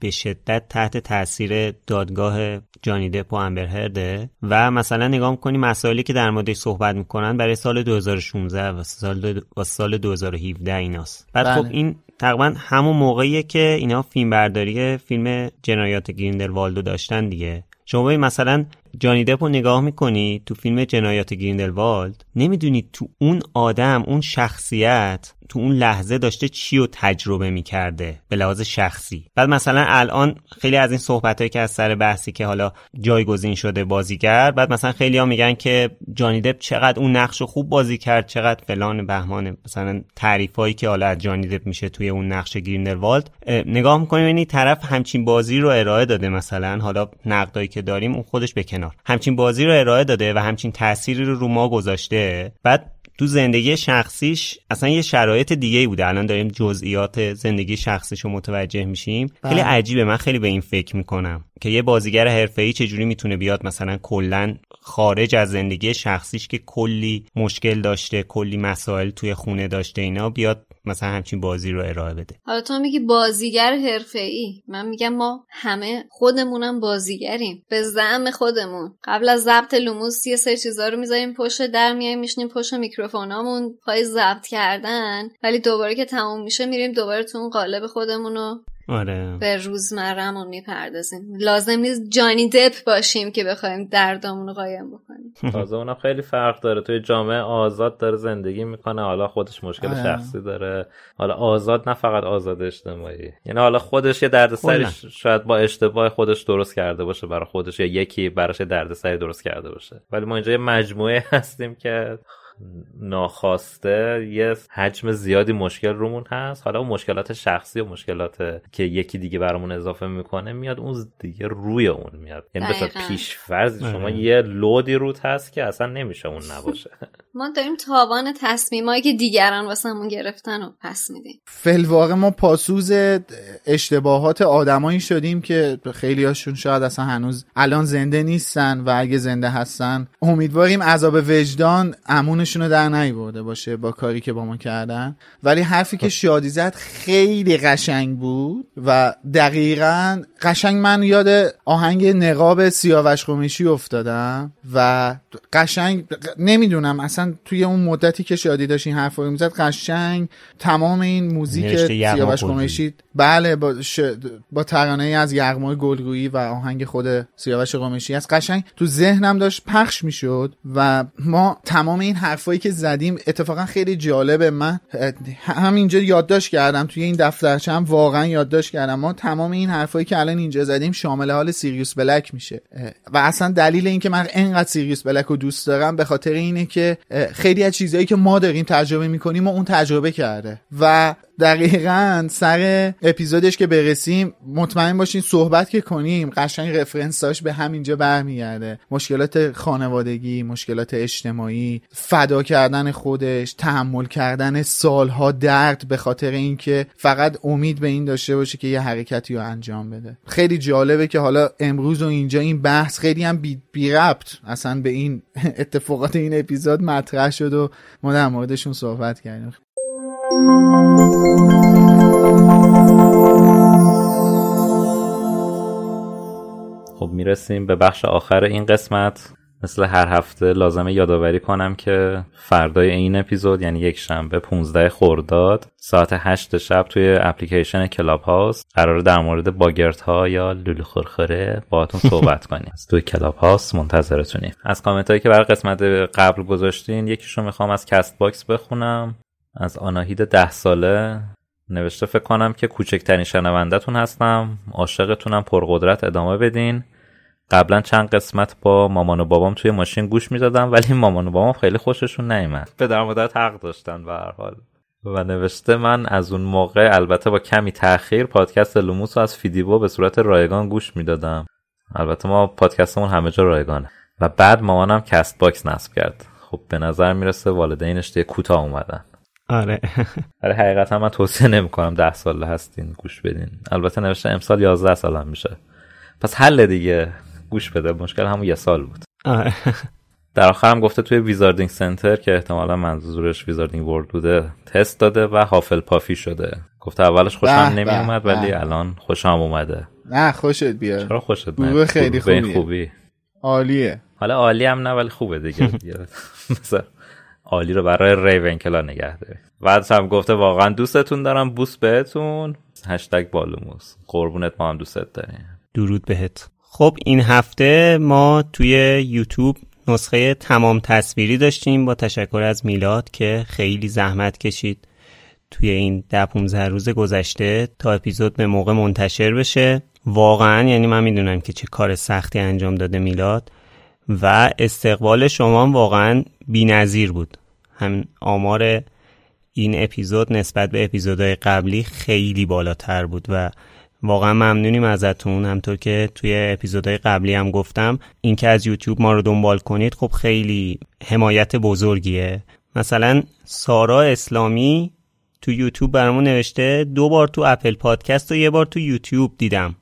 به شدت تحت تاثیر دادگاه جانی دپ و امبر هرده و مثلا نگاه می‌کنی مسائلی که در موردش صحبت می‌کنن برای سال 2016 و سال, دو... و سال 2017 ایناست. بعد بله. خب این تقریبا همون موقعیه که اینا فیلم برداری فیلم جنایات گریندلوالد رو داشتن دیگه. شما مثلا جانی دپ رو نگاه می‌کنی تو فیلم جنایات گریندلوالد نمی‌دونی تو اون آدم اون شخصیت تو اون لحظه داشته چی رو تجربه می‌کرده به لحاظ شخصی. بعد مثلا الان خیلی از این صحبت که از سر بحثی که حالا جایگزین شده بازیگر بعد مثلا خیلی ها میگن که جانی دپ چقدر اون نقش رو خوب بازی کرد چقدر فلان بهمان مثلا تعریف هایی که حالا از جانی دپ میشه توی اون نقش گریندلوالد. اه، نگاه می‌کنیم یعنی طرف همچین بازی رو ارائه داده مثلا. حالا نقدایی که داریم اون خودش به کنار. همچین بازی رو ارائه داده و همچین تأثیری رو رو ما گذاشته. بعد تو زندگی شخصیش اصلا یه شرایط دیگه ای بوده. الان داریم جزئیات زندگی شخصیش رو متوجه میشیم. خیلی بله. عجیبه. من خیلی به این فکر می‌کنم که یه بازیگر حرفه‌ای چجوری می‌تونه بیاد مثلا کلا خارج از زندگی شخصیش که کلی مشکل داشته کلی مسائل توی خونه داشته اینا بیاد مثلا همچین بازی رو ارائه بده. حالا تو میگی بازیگر حرفه‌ای. من میگم ما همه خودمونم بازیگریم. به زعم خودمون. قبل از ضبط لوموس یه سری چیزا رو می‌ذاریم پشت در میایم میشنیم پشت میکروفونامون پای ضبط کردن. ولی دوباره که تموم میشه میریم دوباره تو اون قالب خودمون رو آره. به روزمرهمون می‌پردازیم. لازم نیست جانی دپ باشیم که بخوایم دردامون رو قایم بکنیم. تازه اونم خیلی فرق داره. توی جامعه آزاد داره زندگی می‌کنه. حالا خودش مشکل آره. شخصی داره. حالا آزاد نه فقط آزاد اجتماعی. یعنی حالا خودش یه دردسری. شاید با اشتباه خودش درست کرده باشه برای خودش یا یکی براش یه دردسری درست کرده باشه. ولی ما اینجا یه مجموعه هستیم که ناخواسته یه حجم زیادی مشکل رومون هست حالا اون مشکلات شخصی و مشکلات که یکی دیگه برامون اضافه می‌کنه میاد اون دیگه روی اون میاد یعنی مثلا. پیش فرض شما آره. یه لودی روت هست که اصلا نمیشه اون نباشه ما داریم تاوان تصمیمایی که دیگران واسمون گرفتن رو پس میدیم فلواقع ما پاسوز اشتباهات آدمایی شدیم که خیلی هاشون شاید اصلا هنوز الان زنده نیستن و اگه زنده هستن امیدواریم عذاب وجدان امونشون رو در نیورده باشه با کاری که با ما کردن. ولی حرفی که شادی زد خیلی قشنگ بود و دقیقا قشنگ من یاد آهنگ نقاب سیاوش قمیشی افتادم و قشنگ نمی‌دونم اصلا توی اون مدتی که شادی داشت این حرف رو می‌زد قشنگ تمام این موزیک سیاوش. قمیشی بله با, ش... با ترانه از یغمای گلگویی و آهنگ خود سیاوش قمیشی از قشنگ تو ذهنم داشت پخش می‌شد و ما تمام این حرفایی که زدیم اتفاقا خیلی جالبه. من همینجا یادداشت کردم توی این دفترچم واقعا یادداشت کردم. ما تمام این حرفایی که الان اینجا زدیم شامل حال سیریوس بلک میشه. و اصلا دلیل اینکه من انقدر سیریوس بلک رو دوست دارم به خاطر اینه که خیلی از چیزهایی که ما داریم تجربه می‌کنیم و اون تجربه کرده. و دقیقا سر اپیزودش که برسیم مطمئن باشین صحبت که کنیم قشنگ رفرنساش به همینجا برمیگرده. مشکلات خانوادگی مشکلات اجتماعی فدا کردن خودش تحمل کردن سالها درد به خاطر اینکه فقط امید به این داشته باشه که یه حرکتی رو انجام بده. خیلی جالبه که حالا امروز و اینجا این بحث خیلی هم بی, بی ربط اصلا به این اتفاقات این اپیزود مطرح شد و ما در موردشون صحبت کردیم. خب می‌رسیم به بخش آخر این قسمت. مثل هر هفته لازمه یادآوری کنم که فردای این اپیزود یعنی یک شنبه 15 خرداد ساعت 8 شب توی اپلیکیشن کلاب هاوس قرار در مورد باگرت ها یا لولو خورخوره باهاتون صحبت کنیم. توی کلاب هاوس منتظرتونیم. از کامنت هایی که برای قسمت قبل گذاشتین یکیشو می‌خوام از کست باکس بخونم. از آناهید ده ساله نوشته فکر کنم که کوچکترین شنوندهتون هستم. عاشقتونم. پرقدرت ادامه بدین. قبلا چند قسمت با مامان و بابام توی ماشین گوش می‌دادم ولی مامان و بابام خیلی خوششون نیومد. به درستی حق داشتن به هر حال. و نوشته من از اون موقع البته با کمی تاخیر پادکست لوموس رو از فیدیبو به صورت رایگان گوش می‌دادم. البته ما پادکستمون همه جا رایگانه. و بعد مامانم کست باکس نصب کرد. خب به نظر می‌رسه والدینش دیگه کوتاه اومدن. آره ولی حقیقتا من توصیه نمی‌کنم ده ساله هستین گوش بدین البته نوشته امسال 11 سالم میشه پس حل دیگه گوش بده مشکل همون یه سال بود آره. در آخر هم گفته توی Wizarding Center که احتمالا منظورش Wizarding World بوده تست داده و هافلپافی شده گفته اولش خوشم نمی اومد ولی به. الان خوشم اومده نه خوشت بیاد چرا خوشت نیاد؟ خیلی خوبیه. خوبی عالیه حالا عالی هم نه ولی خوبه دیگه دیگه. مثلا عالی رو برای ریونکلا نگه داری. بعدش هم گفته واقعا دوستتون دارم بوس بهتون. هشتگ بالوموس. قربونت ما هم دوستت داریم درود بهت. خب این هفته ما توی یوتیوب نسخه تمام تصویری داشتیم با تشکر از میلاد که خیلی زحمت کشید توی این ده 15 روز گذشته تا اپیزود به موقع منتشر بشه. واقعا یعنی من می‌دونم که چه کار سختی انجام داده میلاد. و استقبال شما واقعا بی‌نظیر بود. همین آمار این اپیزود نسبت به اپیزودهای قبلی خیلی بالاتر بود و واقعا ممنونیم ازتون. همطور که توی اپیزودهای قبلی هم گفتم اینکه از یوتیوب ما رو دنبال کنید خب خیلی حمایت بزرگیه. مثلا سارا اسلامی تو یوتیوب برامون نوشته دو بار تو اپل پادکست و یه بار تو یوتیوب دیدم.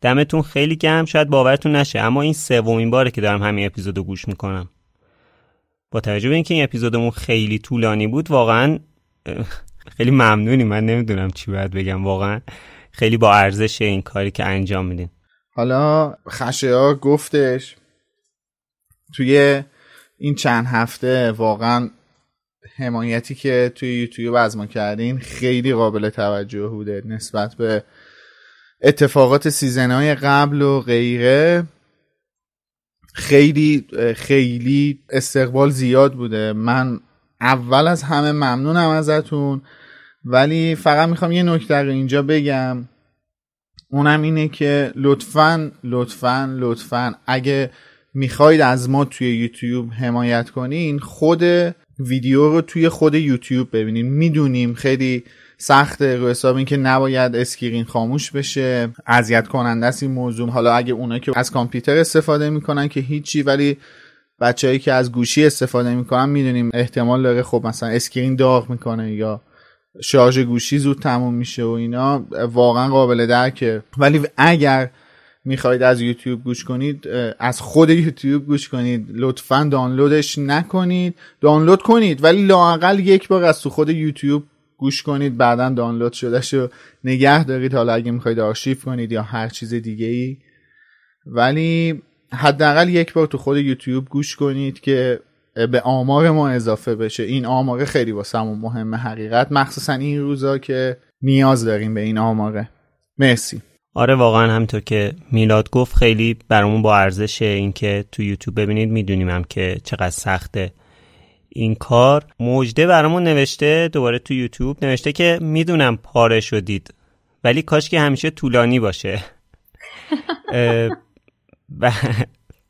دمتون خیلی گرم شاید باورتون نشه اما این سومین باره که دارم همین اپیزودو گوش می‌کنم. با توجه به اینکه این اپیزودمون خیلی طولانی بود واقعا خیلی ممنونی. من نمی‌دونم چی باید بگم. واقعا خیلی با ارزش این کاری که انجام میدین. حالا خشه گفتش توی این چند هفته واقعا حمایتی که توی یوتیوب از ما کردین خیلی قابل توجه بوده نسبت به اتفاقات سیزنهای قبل و غیره. خیلی خیلی استقبال زیاد بوده. من اول از همه ممنونم ازتون ولی فقط می‌خوام یه نکته رو اینجا بگم. اونم اینه که لطفا لطفا لطفا اگه می‌خواید از ما توی یوتیوب حمایت کنین خود ویدیو رو توی خود یوتیوب ببینین. می‌دونیم خیلی سخته رو حساب این که نباید screen خاموش بشه. اذیت کننده است این موضوع. حالا اگه اونا که از کامپیوتر استفاده می‌کنن که هیچی ولی بچههایی که از گوشی استفاده می‌کنن می‌دونیم احتمال داره خب مثلا screen داغ می‌کنه یا شارژ گوشی زود تموم میشه و اینا. واقعا قابل درکه ولی اگر می‌خواید از یوتیوب گوش کنید از خود یوتیوب گوش کنید. لطفا دانلودش نکنید. دانلود کنید ولی لاقل یک بار از تو خود یوتیوب گوش کنید بعدا دانلود شده شو نگه دارید. حالا اگه می‌خواید آرشیو کنید یا هر چیز دیگه ای ولی حداقل یک بار تو خود یوتیوب گوش کنید که به آمار ما اضافه بشه. این آماره خیلی واسمون مهمه حقیقت. مخصوصا این روزا که نیاز داریم به این آماره مرسی. آره واقعا همطور که میلاد گفت خیلی برامون با ارزشه اینکه تو یوتیوب ببینید می‌دونیم که چقدر سخته. این کار. مجده برامون نوشته دوباره تو یوتیوب نوشته که می‌دونم پاره شدید ولی کاش که همیشه طولانی باشه.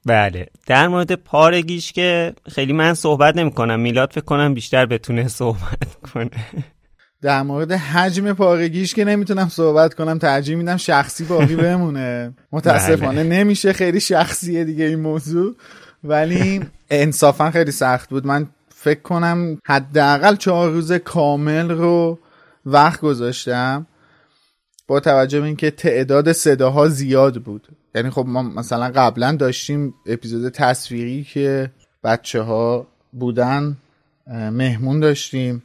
بله. در مورد پارگیش که خیلی من صحبت نمی کنم میلاد فکر کنم بیشتر بتونه صحبت کنه. در مورد حجم پارگیش که نمی‌تونم صحبت کنم ترجیح میدم شخصی باقی بمونه. متاسفانه بله. نمیشه خیلی شخصیه دیگه این موضوع. ولی انصافا خیلی سخت بود. من فکر کنم حداقل چهار روز کامل رو وقت گذاشتم با توجه به اینکه تعداد صداها زیاد بود. یعنی خب ما مثلا قبلا داشتیم اپیزود تصویری که بچه ها بودن مهمون داشتیم.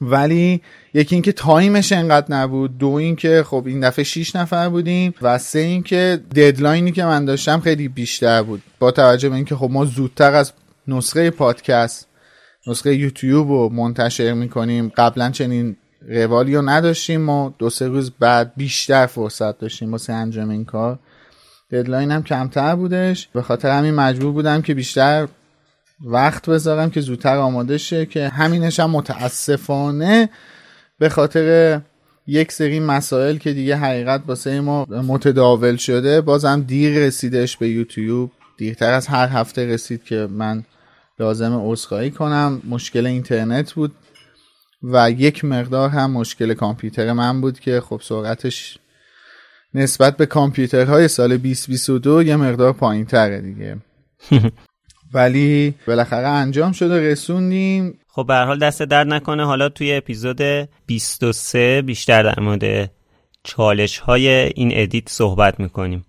ولی یکی اینکه time ش انقدر نبود دو اینکه خب این دفعه 6 نفر بودیم و سه اینکه deadline ی که من داشتم خیلی بیشتر بود. با توجه به اینکه خب ما زودتر از نسخه پادکست نسخه یوتیوب رو منتشر می‌کنیم. قبلا چنین روالی رو نداشتیم ما دو سه روز بعد بیشتر فرصت داشتیم واسه انجام این کار. ددلاین هم کمتر بودش. به خاطر همین مجبور بودم که بیشتر وقت بذارم که زودتر آماده شه که همینش هم متاسفانه به خاطر یک سری مسائل که دیگه حقیقت واسه ما متداول شده بازم دیر رسیدش به یوتیوب. دیرتر از هر هفته رسید که من لازم عذرخواهی کنم. مشکل اینترنت بود و یک مقدار هم مشکل کامپیوتر من بود که خب سرعتش نسبت به کامپیوترهای سال 2022 یه مقدار پایین تره دیگه. ولی بالاخره انجام شده رسوندیم. خب به حال دست درد نکنه. حالا توی اپیزود 23 بیشتر در مورد چالش های این ادیت صحبت می‌کنیم.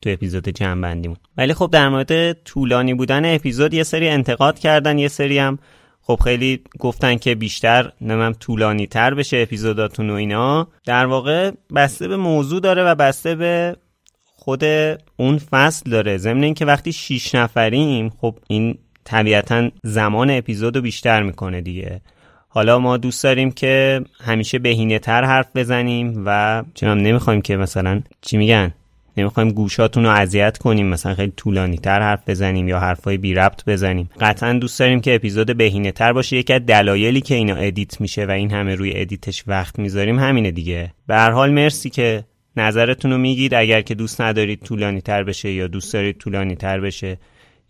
تو اپیزود جنبندیمون. ولی خب در مورد طولانی بودن اپیزود یه سری انتقاد کردن یه سری هم خب خیلی گفتن که بیشتر نمیم طولانی تر بشه اپیزوداتون و اینا. در واقع بسته به موضوع داره و بسته به خود اون فصل داره. ضمن اینکه وقتی شیش نفریم خب این طبیعتا زمان اپیزود رو بیشتر می‌کنه دیگه. حالا ما دوست داریم که همیشه بهینه تر حرف بزنیم و چنان نمی‌خوایم که مثلا چی میگن؟ نمی‌خوایم گوشاتون رو اذیت کنیم مثلا خیلی طولانی تر حرف بزنیم یا حرفای بی ربط بزنیم. قطعا دوست داریم که اپیزود بهینه تر باشه. یکی از دلایلی که اینا edit میشه و این همه روی edit ش وقت می‌ذاریم همینه دیگه. به هر حال مرسی که نظرتون رو میگید. اگر که دوست ندارید طولانی تر بشه یا دوست دارید طولانی تر بشه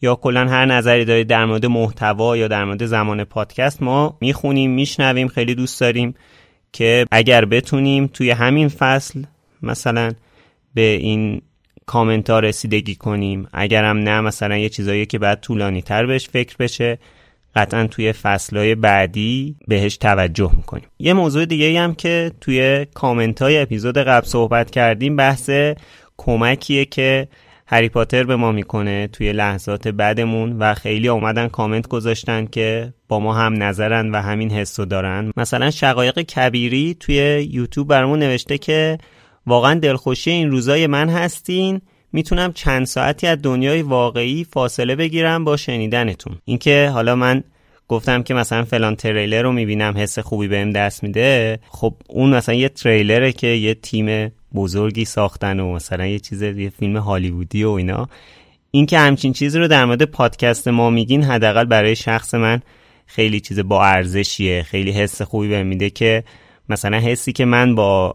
یا کلا هر نظری دارید در مورد محتوا یا در مورد زمان پادکست ما می‌خونیم میشنویم خیلی دوست داریم که اگر بتونیم توی همین فصل مثلا به این کامنت ها رسیدگی کنیم. اگرم نه مثلا یه چیزایی که بعد طولانی تر بهش فکر بشه قطعا توی فصلهای بعدی بهش توجه می‌کنیم. یه موضوع دیگه هم که توی کامنت های اپیزود قبل صحبت کردیم بحث کمکیه که هری پاتر به ما می‌کنه توی لحظات بعدمون و خیلی اومدن کامنت گذاشتن که با ما هم نظرن و همین حسو دارن. مثلا شقایق کبیری توی یوتیوب برامون نوشته که واقعا دلخوشی این روزای من هستین. می‌تونم چند ساعتی از دنیای واقعی فاصله بگیرم با شنیدنتون. اینکه حالا من گفتم که مثلا فلان تریلر رو می‌بینم حس خوبی بهم دست میده. خب اون مثلا یه تریلره که یه تیم بزرگی ساختن و مثلا یه چیز یه فیلم هالیوودی و اینا. این که همچین چیزی رو در مورد پادکست ما میگین حداقل برای شخص من خیلی چیز با ارزشیه. خیلی حس خوبی بهم میده که مثلا حسی که من با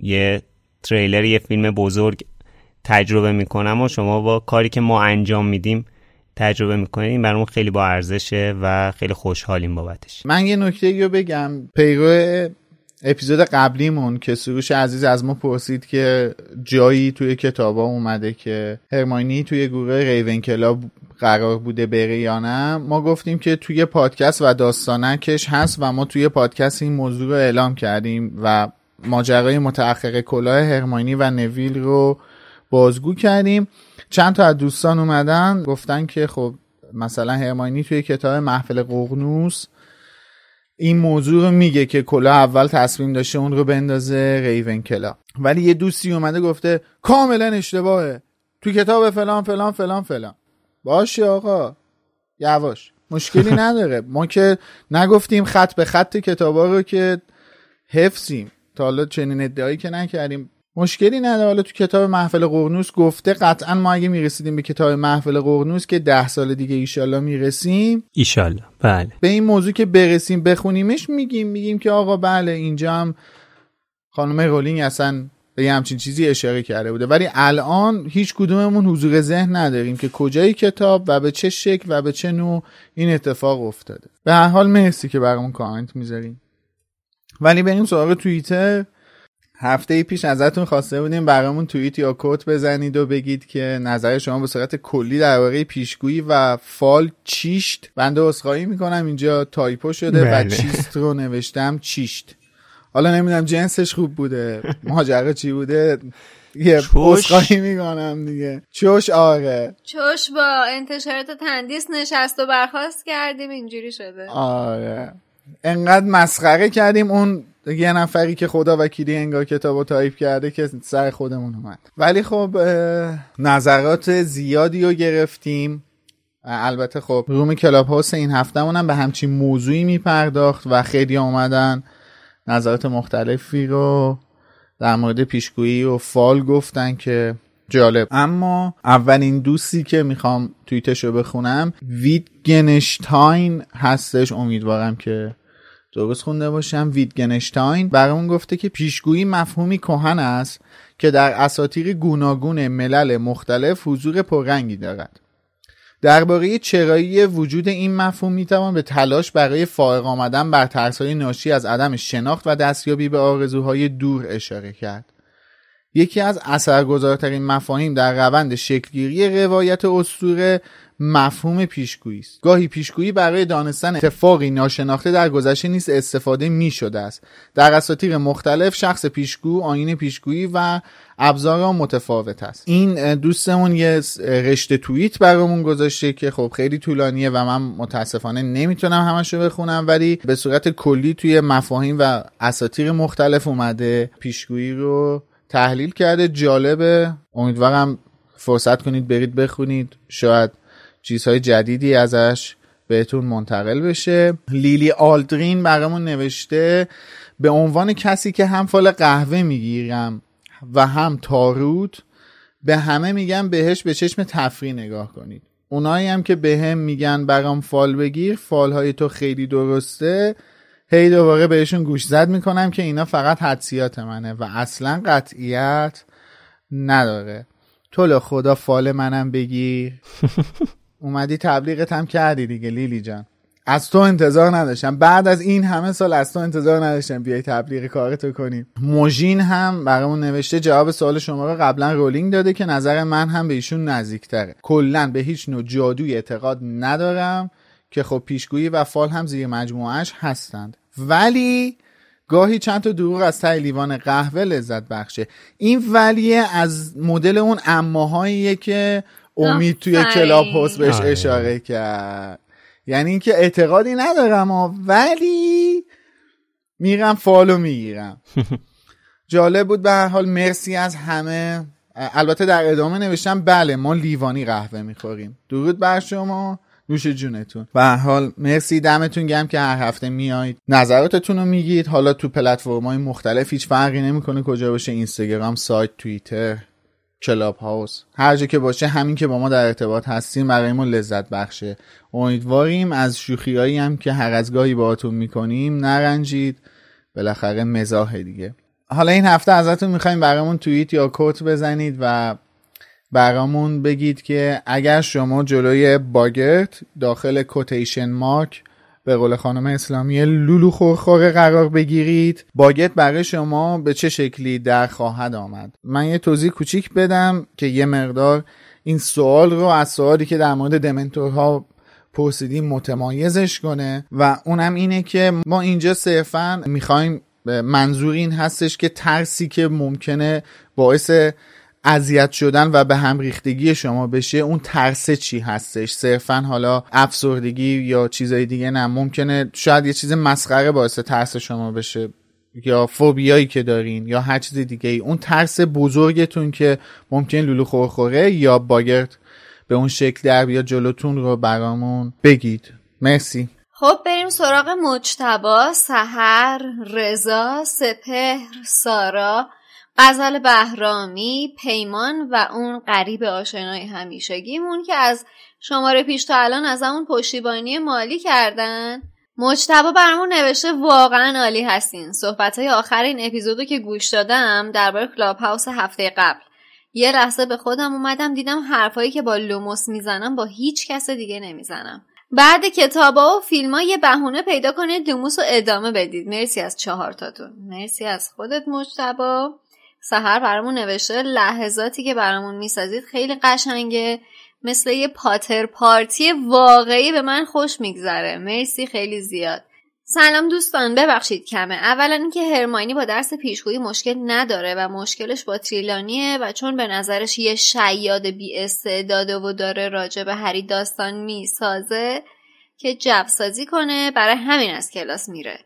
یه تریلر یه فیلم بزرگ تجربه می‌کنم و شما با کاری که ما انجام میدیم تجربه می‌کنیم این برامون خیلی با ارزشه و خیلی خوشحالیم بابتش. من یه نکته رو بگم. پیرو اپیزود قبلیمون که سروش عزیز از ما پرسید که جایی توی کتابا اومده که هرماینی توی گروه ریون کلاب قرار بوده بره یا نه ما گفتیم که توی پادکست و داستانکش هست و ما توی پادکست این موضوع رو اعلام کردیم و ماجرای متأخر کلاه هرماینی و نویل رو بازگو کردیم. چند تا از دوستان اومدن گفتن که خب مثلا هرماینی توی کتاب محفل قغنوس این موضوع رو میگه که کلا اول تصمیم داشته اون رو بندازه ریون کلا. ولی یه دوستی اومده گفته کاملا اشتباهه. تو کتاب فلان فلان فلان فلان. باشه آقا. یواش. مشکلی نداره. ما که نگفتیم خط به خط کتابا رو که حفظیم. تا حالا چنین ادعایی که نکردیم. مشکلی نداره. حالا تو کتاب محفل قرنوس گفته قطعا ما اگه می‌رسیدیم به کتاب محفل قرنوس که ده سال دیگه ایشالله می‌رسیم. ایشالله بله. به این موضوع که برسیم بخونیمش میگیم. میگیم که آقا بله اینجا هم خانم رولینگ اصلا به یه همچین چیزی اشاره کرده بوده. ولی الان هیچ کدوممون حضور ذهن نداریم که کجای کتاب و به چه شکل و به چه نوع این اتفاق افتاده. به هر حال مرسی که برامون کامنت می‌ذاریم ولی بریم سراغ توییتر. هفته ای پیش ازتون خواسته بودیم برامون توییت یا quote بزنید و بگید که نظر شما به صورت کلی درباره پیشگویی و فال چیشت. بنده عذرخواهی می‌کنم. اینجا typo شده بله. و چیست رو نوشتم چیشت. حالا نمی‌دونم جنسش خوب بوده. ماجرا چی بوده؟ یه. عذرخواهی می‌کنم دیگه. چوش آره. چوش با انتشارات تندیس نشست و برخواست کردیم. اینجوری شده. آره. انقدر مسخره کردیم اون یه نفری که خدا وکیلی انگار کتاب رو تایپ کرده که سر خودمون اومد. ولی خب نظرات زیادی رو گرفتیم. البته خب room کلاب هاوس این هفته هم به همچین موضوعی میپرداخت و خیلی اومدن نظرات مختلفی رو در مورد پیشگویی و فال گفتن که جالب. اما اولین دوستی که می‌خوام توییتش رو بخونم ویتگنشتاین هستش. امیدوارم که درست خونده باشم. ویتگنشتاین برامون گفته که پیشگویی مفهومی کهن است که در اساطیر گوناگون ملل مختلف حضور پررنگی دارد. درباره چرایی وجود این مفهوم می‌توان به تلاش برای فائق آمدن بر ترسهای ناشی از عدم شناخت و دستیابی به آرزوهای دور اشاره کرد. یکی از اثرگذارترین مفاهیم در روند شکلگیری روایت اسطوره مفهوم پیشگویی است. گاهی پیشگویی برای دانستن اتفاقی ناشناخته در گذشته نیز استفاده می شده است. در اساطیر مختلف شخص پیشگو آین پیشگویی و ابزار آن متفاوت است. این دوستمون یه رشته توییت برامون گذاشته که خب خیلی طولانیه و من متاسفانه نمی‌تونم همش رو بخونم ولی به صورت کلی توی مفاهیم و اساطیر مختلف اومده پیشگویی رو تحلیل کرده جالبه. امیدوارم فرصت کنید برید بخونید. شاید چیزهای جدیدی ازش بهتون منتقل بشه. لیلی آلدرین برامون نوشته به عنوان کسی که هم فال قهوه می‌گیرم و هم تاروت به همه میگم بهش به چشم تفریح نگاه کنید. اونایی هم که به هم میگن برام فال بگیر فالهای تو خیلی درسته. هی دوباره بهشون گوش زد می‌کنم که اینا فقط حدسیات منه و اصلا قطعیت نداره. تو لا خدا فال منم بگیر. اومدی تبلیغت هم کردی دیگه لیلی جان. از تو انتظار نداشتم. بعد از این همه سال از تو انتظار نداشتم بیای تبلیغ کارتو کنی. موژین هم برامون نوشته جواب سوال شما رو قبلا رولینگ داده که نظر من هم به ایشون نزدیکتره. کلا به هیچ نوع جادوی اعتقاد ندارم. که خب پیشگویی و فال هم زیر مجموعهش هستند. ولی گاهی چند تا دروغ از ته لیوان قهوه لذت بخشه. این ولیه از مدل اون اماهاییه که امید توی. کلاب هست بهش آره. اشاره کرد. یعنی اینکه اعتقادی ندارم ها ولی میرم فالو می‌گیرم. جالب بود به هر حال مرسی از همه. البته در ادامه نوشتم بله ما لیوانی قهوه می‌خوریم. درود بر شما. نوش جونتون. و حال مرسی. دمتون گم که هر هفته میایید. نظراتتون رو میگید. حالا تو پلتفرم های مختلف هیچ فرقی نمی‌کنه کجا باشه. اینستاگرام سایت توییتر کلاب هاوس هر جا که باشه همین که با ما در ارتباط هستیم برای ما لذت بخشه. امیدواریم از شوخیایی هم که هر از گاهی باهاتون می‌کنیم نرنجید. بالاخره مزاح دیگه. حالا این هفته ازتون می‌خوایم برامون توییت یا کوت بزنید و برامون بگید که اگر شما جلوی باگت داخل کوتیشن مارک به قول خانم اسلامی لولو خورخوره قرار بگیرید باگت برای شما به چه شکلی در خواهد آمد؟ من یه توضیح کوچیک بدم که یه مقدار این سوال رو از سوالی که در مورد دمنتورها پرسیدیم متمایزش کنه و اونم اینه که ما اینجا صرفا می‌خوایم منظور این هستش که ترسی که ممکنه باعث اذیت شدن و به هم ریختگی شما بشه اون ترسه چی هستش؟ صرفا حالا افسردگی یا چیزای دیگه نه. ممکنه شاید یه چیز مسخره باعث ترس شما بشه یا فوبیایی که دارین یا هر چیز دیگه ای. اون ترس بزرگتون که ممکن لولو خورخوره یا باگرت به اون شکل در بیا جلوتون رو برامون بگید. مرسی. خب بریم سراغ مجتبا سهر رضا سپهر سارا. غزل بهرامی پیمان و اون غریب آشنای همیشگیمون که از شماره پیش تا الان از همون پشتیبانی مالی کردن. مجتبا برامون نوشته واقعا عالی هستین. صحبت های آخر این اپیزودو که گوش دادم درباره کلاب هاوس هفته قبل. یه لحظه به خودم اومدم دیدم حرفایی که با لوموس می‌زنم با هیچ کس دیگه نمی‌زنم. بعد کتابا و فیلم ها یه بهونه پیدا کنید لوموس رو ادامه بدید. مرسی از چهارتاتون مرسی از خودت مجتبا سهر برامون نوشته لحظاتی که برامون می‌سازید خیلی قشنگه. مثل یه پاتر پارتی واقعی به من خوش میگذره. مرسی خیلی زیاد. سلام دوستان ببخشید کمه. اولا اینکه هرماینی با درس پیشگویی مشکل نداره و مشکلش با تریلانیه و چون به نظرش یه شیاد بی استعداده و داره راجع به هری داستان می‌سازه که جبسازی کنه برای همین از کلاس میره.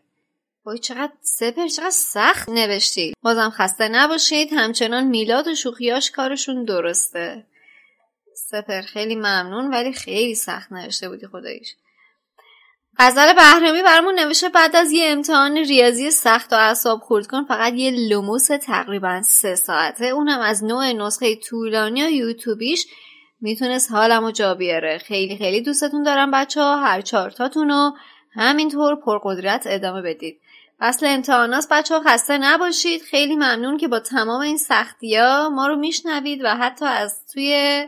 وای چقدر سپر چقدر سخت نوشتی. بازم خسته نباشید. همچنان میلاد و شوخیاش کارشون درسته. سپر خیلی ممنون ولی خیلی سخت نوشته بودی خداییش. غزل بهرمی برمون نوشته بعد از یه امتحان ریاضی سخت و اعصاب خورد کن فقط یه لوموس تقریبا سه ساعته. اونم از نوع نسخه طولانی و یوتیوبیش می‌تونست حالم و جا بیاره. خیلی خیلی دوستتون دارم بچه ها هر چارتاتون رو همینطور پرقدرت ادامه بدید. فصل امتحانات بچه ها خسته نباشید. خیلی ممنون که با تمام این سختی ها ما رو میشنوید و حتی از توی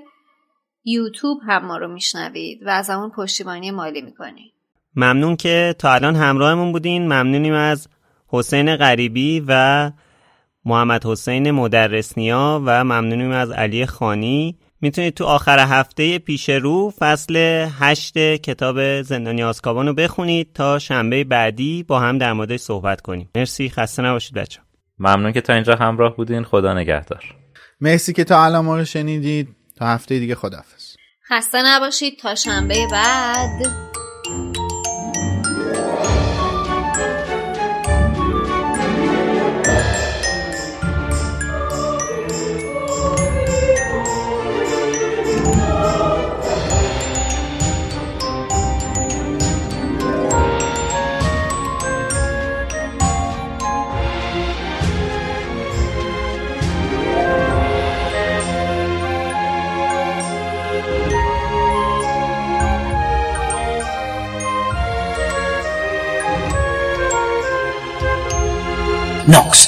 یوتیوب هم ما رو میشنوید و از همون پشتیبانی مالی می‌کنید. ممنون که تا الان همراهمون بودین. ممنونیم از حسین غریبی و محمد حسین مدرسنیا و ممنونیم از علی خانی. می‌تونید تو آخر هفته پیش رو فصل هشت کتاب زندانی آسکابان رو بخونید تا شنبه بعدی با هم در موردش صحبت کنیم. مرسی. خسته نباشید بچه ممنون که تا اینجا همراه بودین. خدا نگهدار. مرسی که تا الان ما رو شنیدید. تا هفته دیگه خداحافظ. خسته نباشید. تا شنبه بعد. Knox.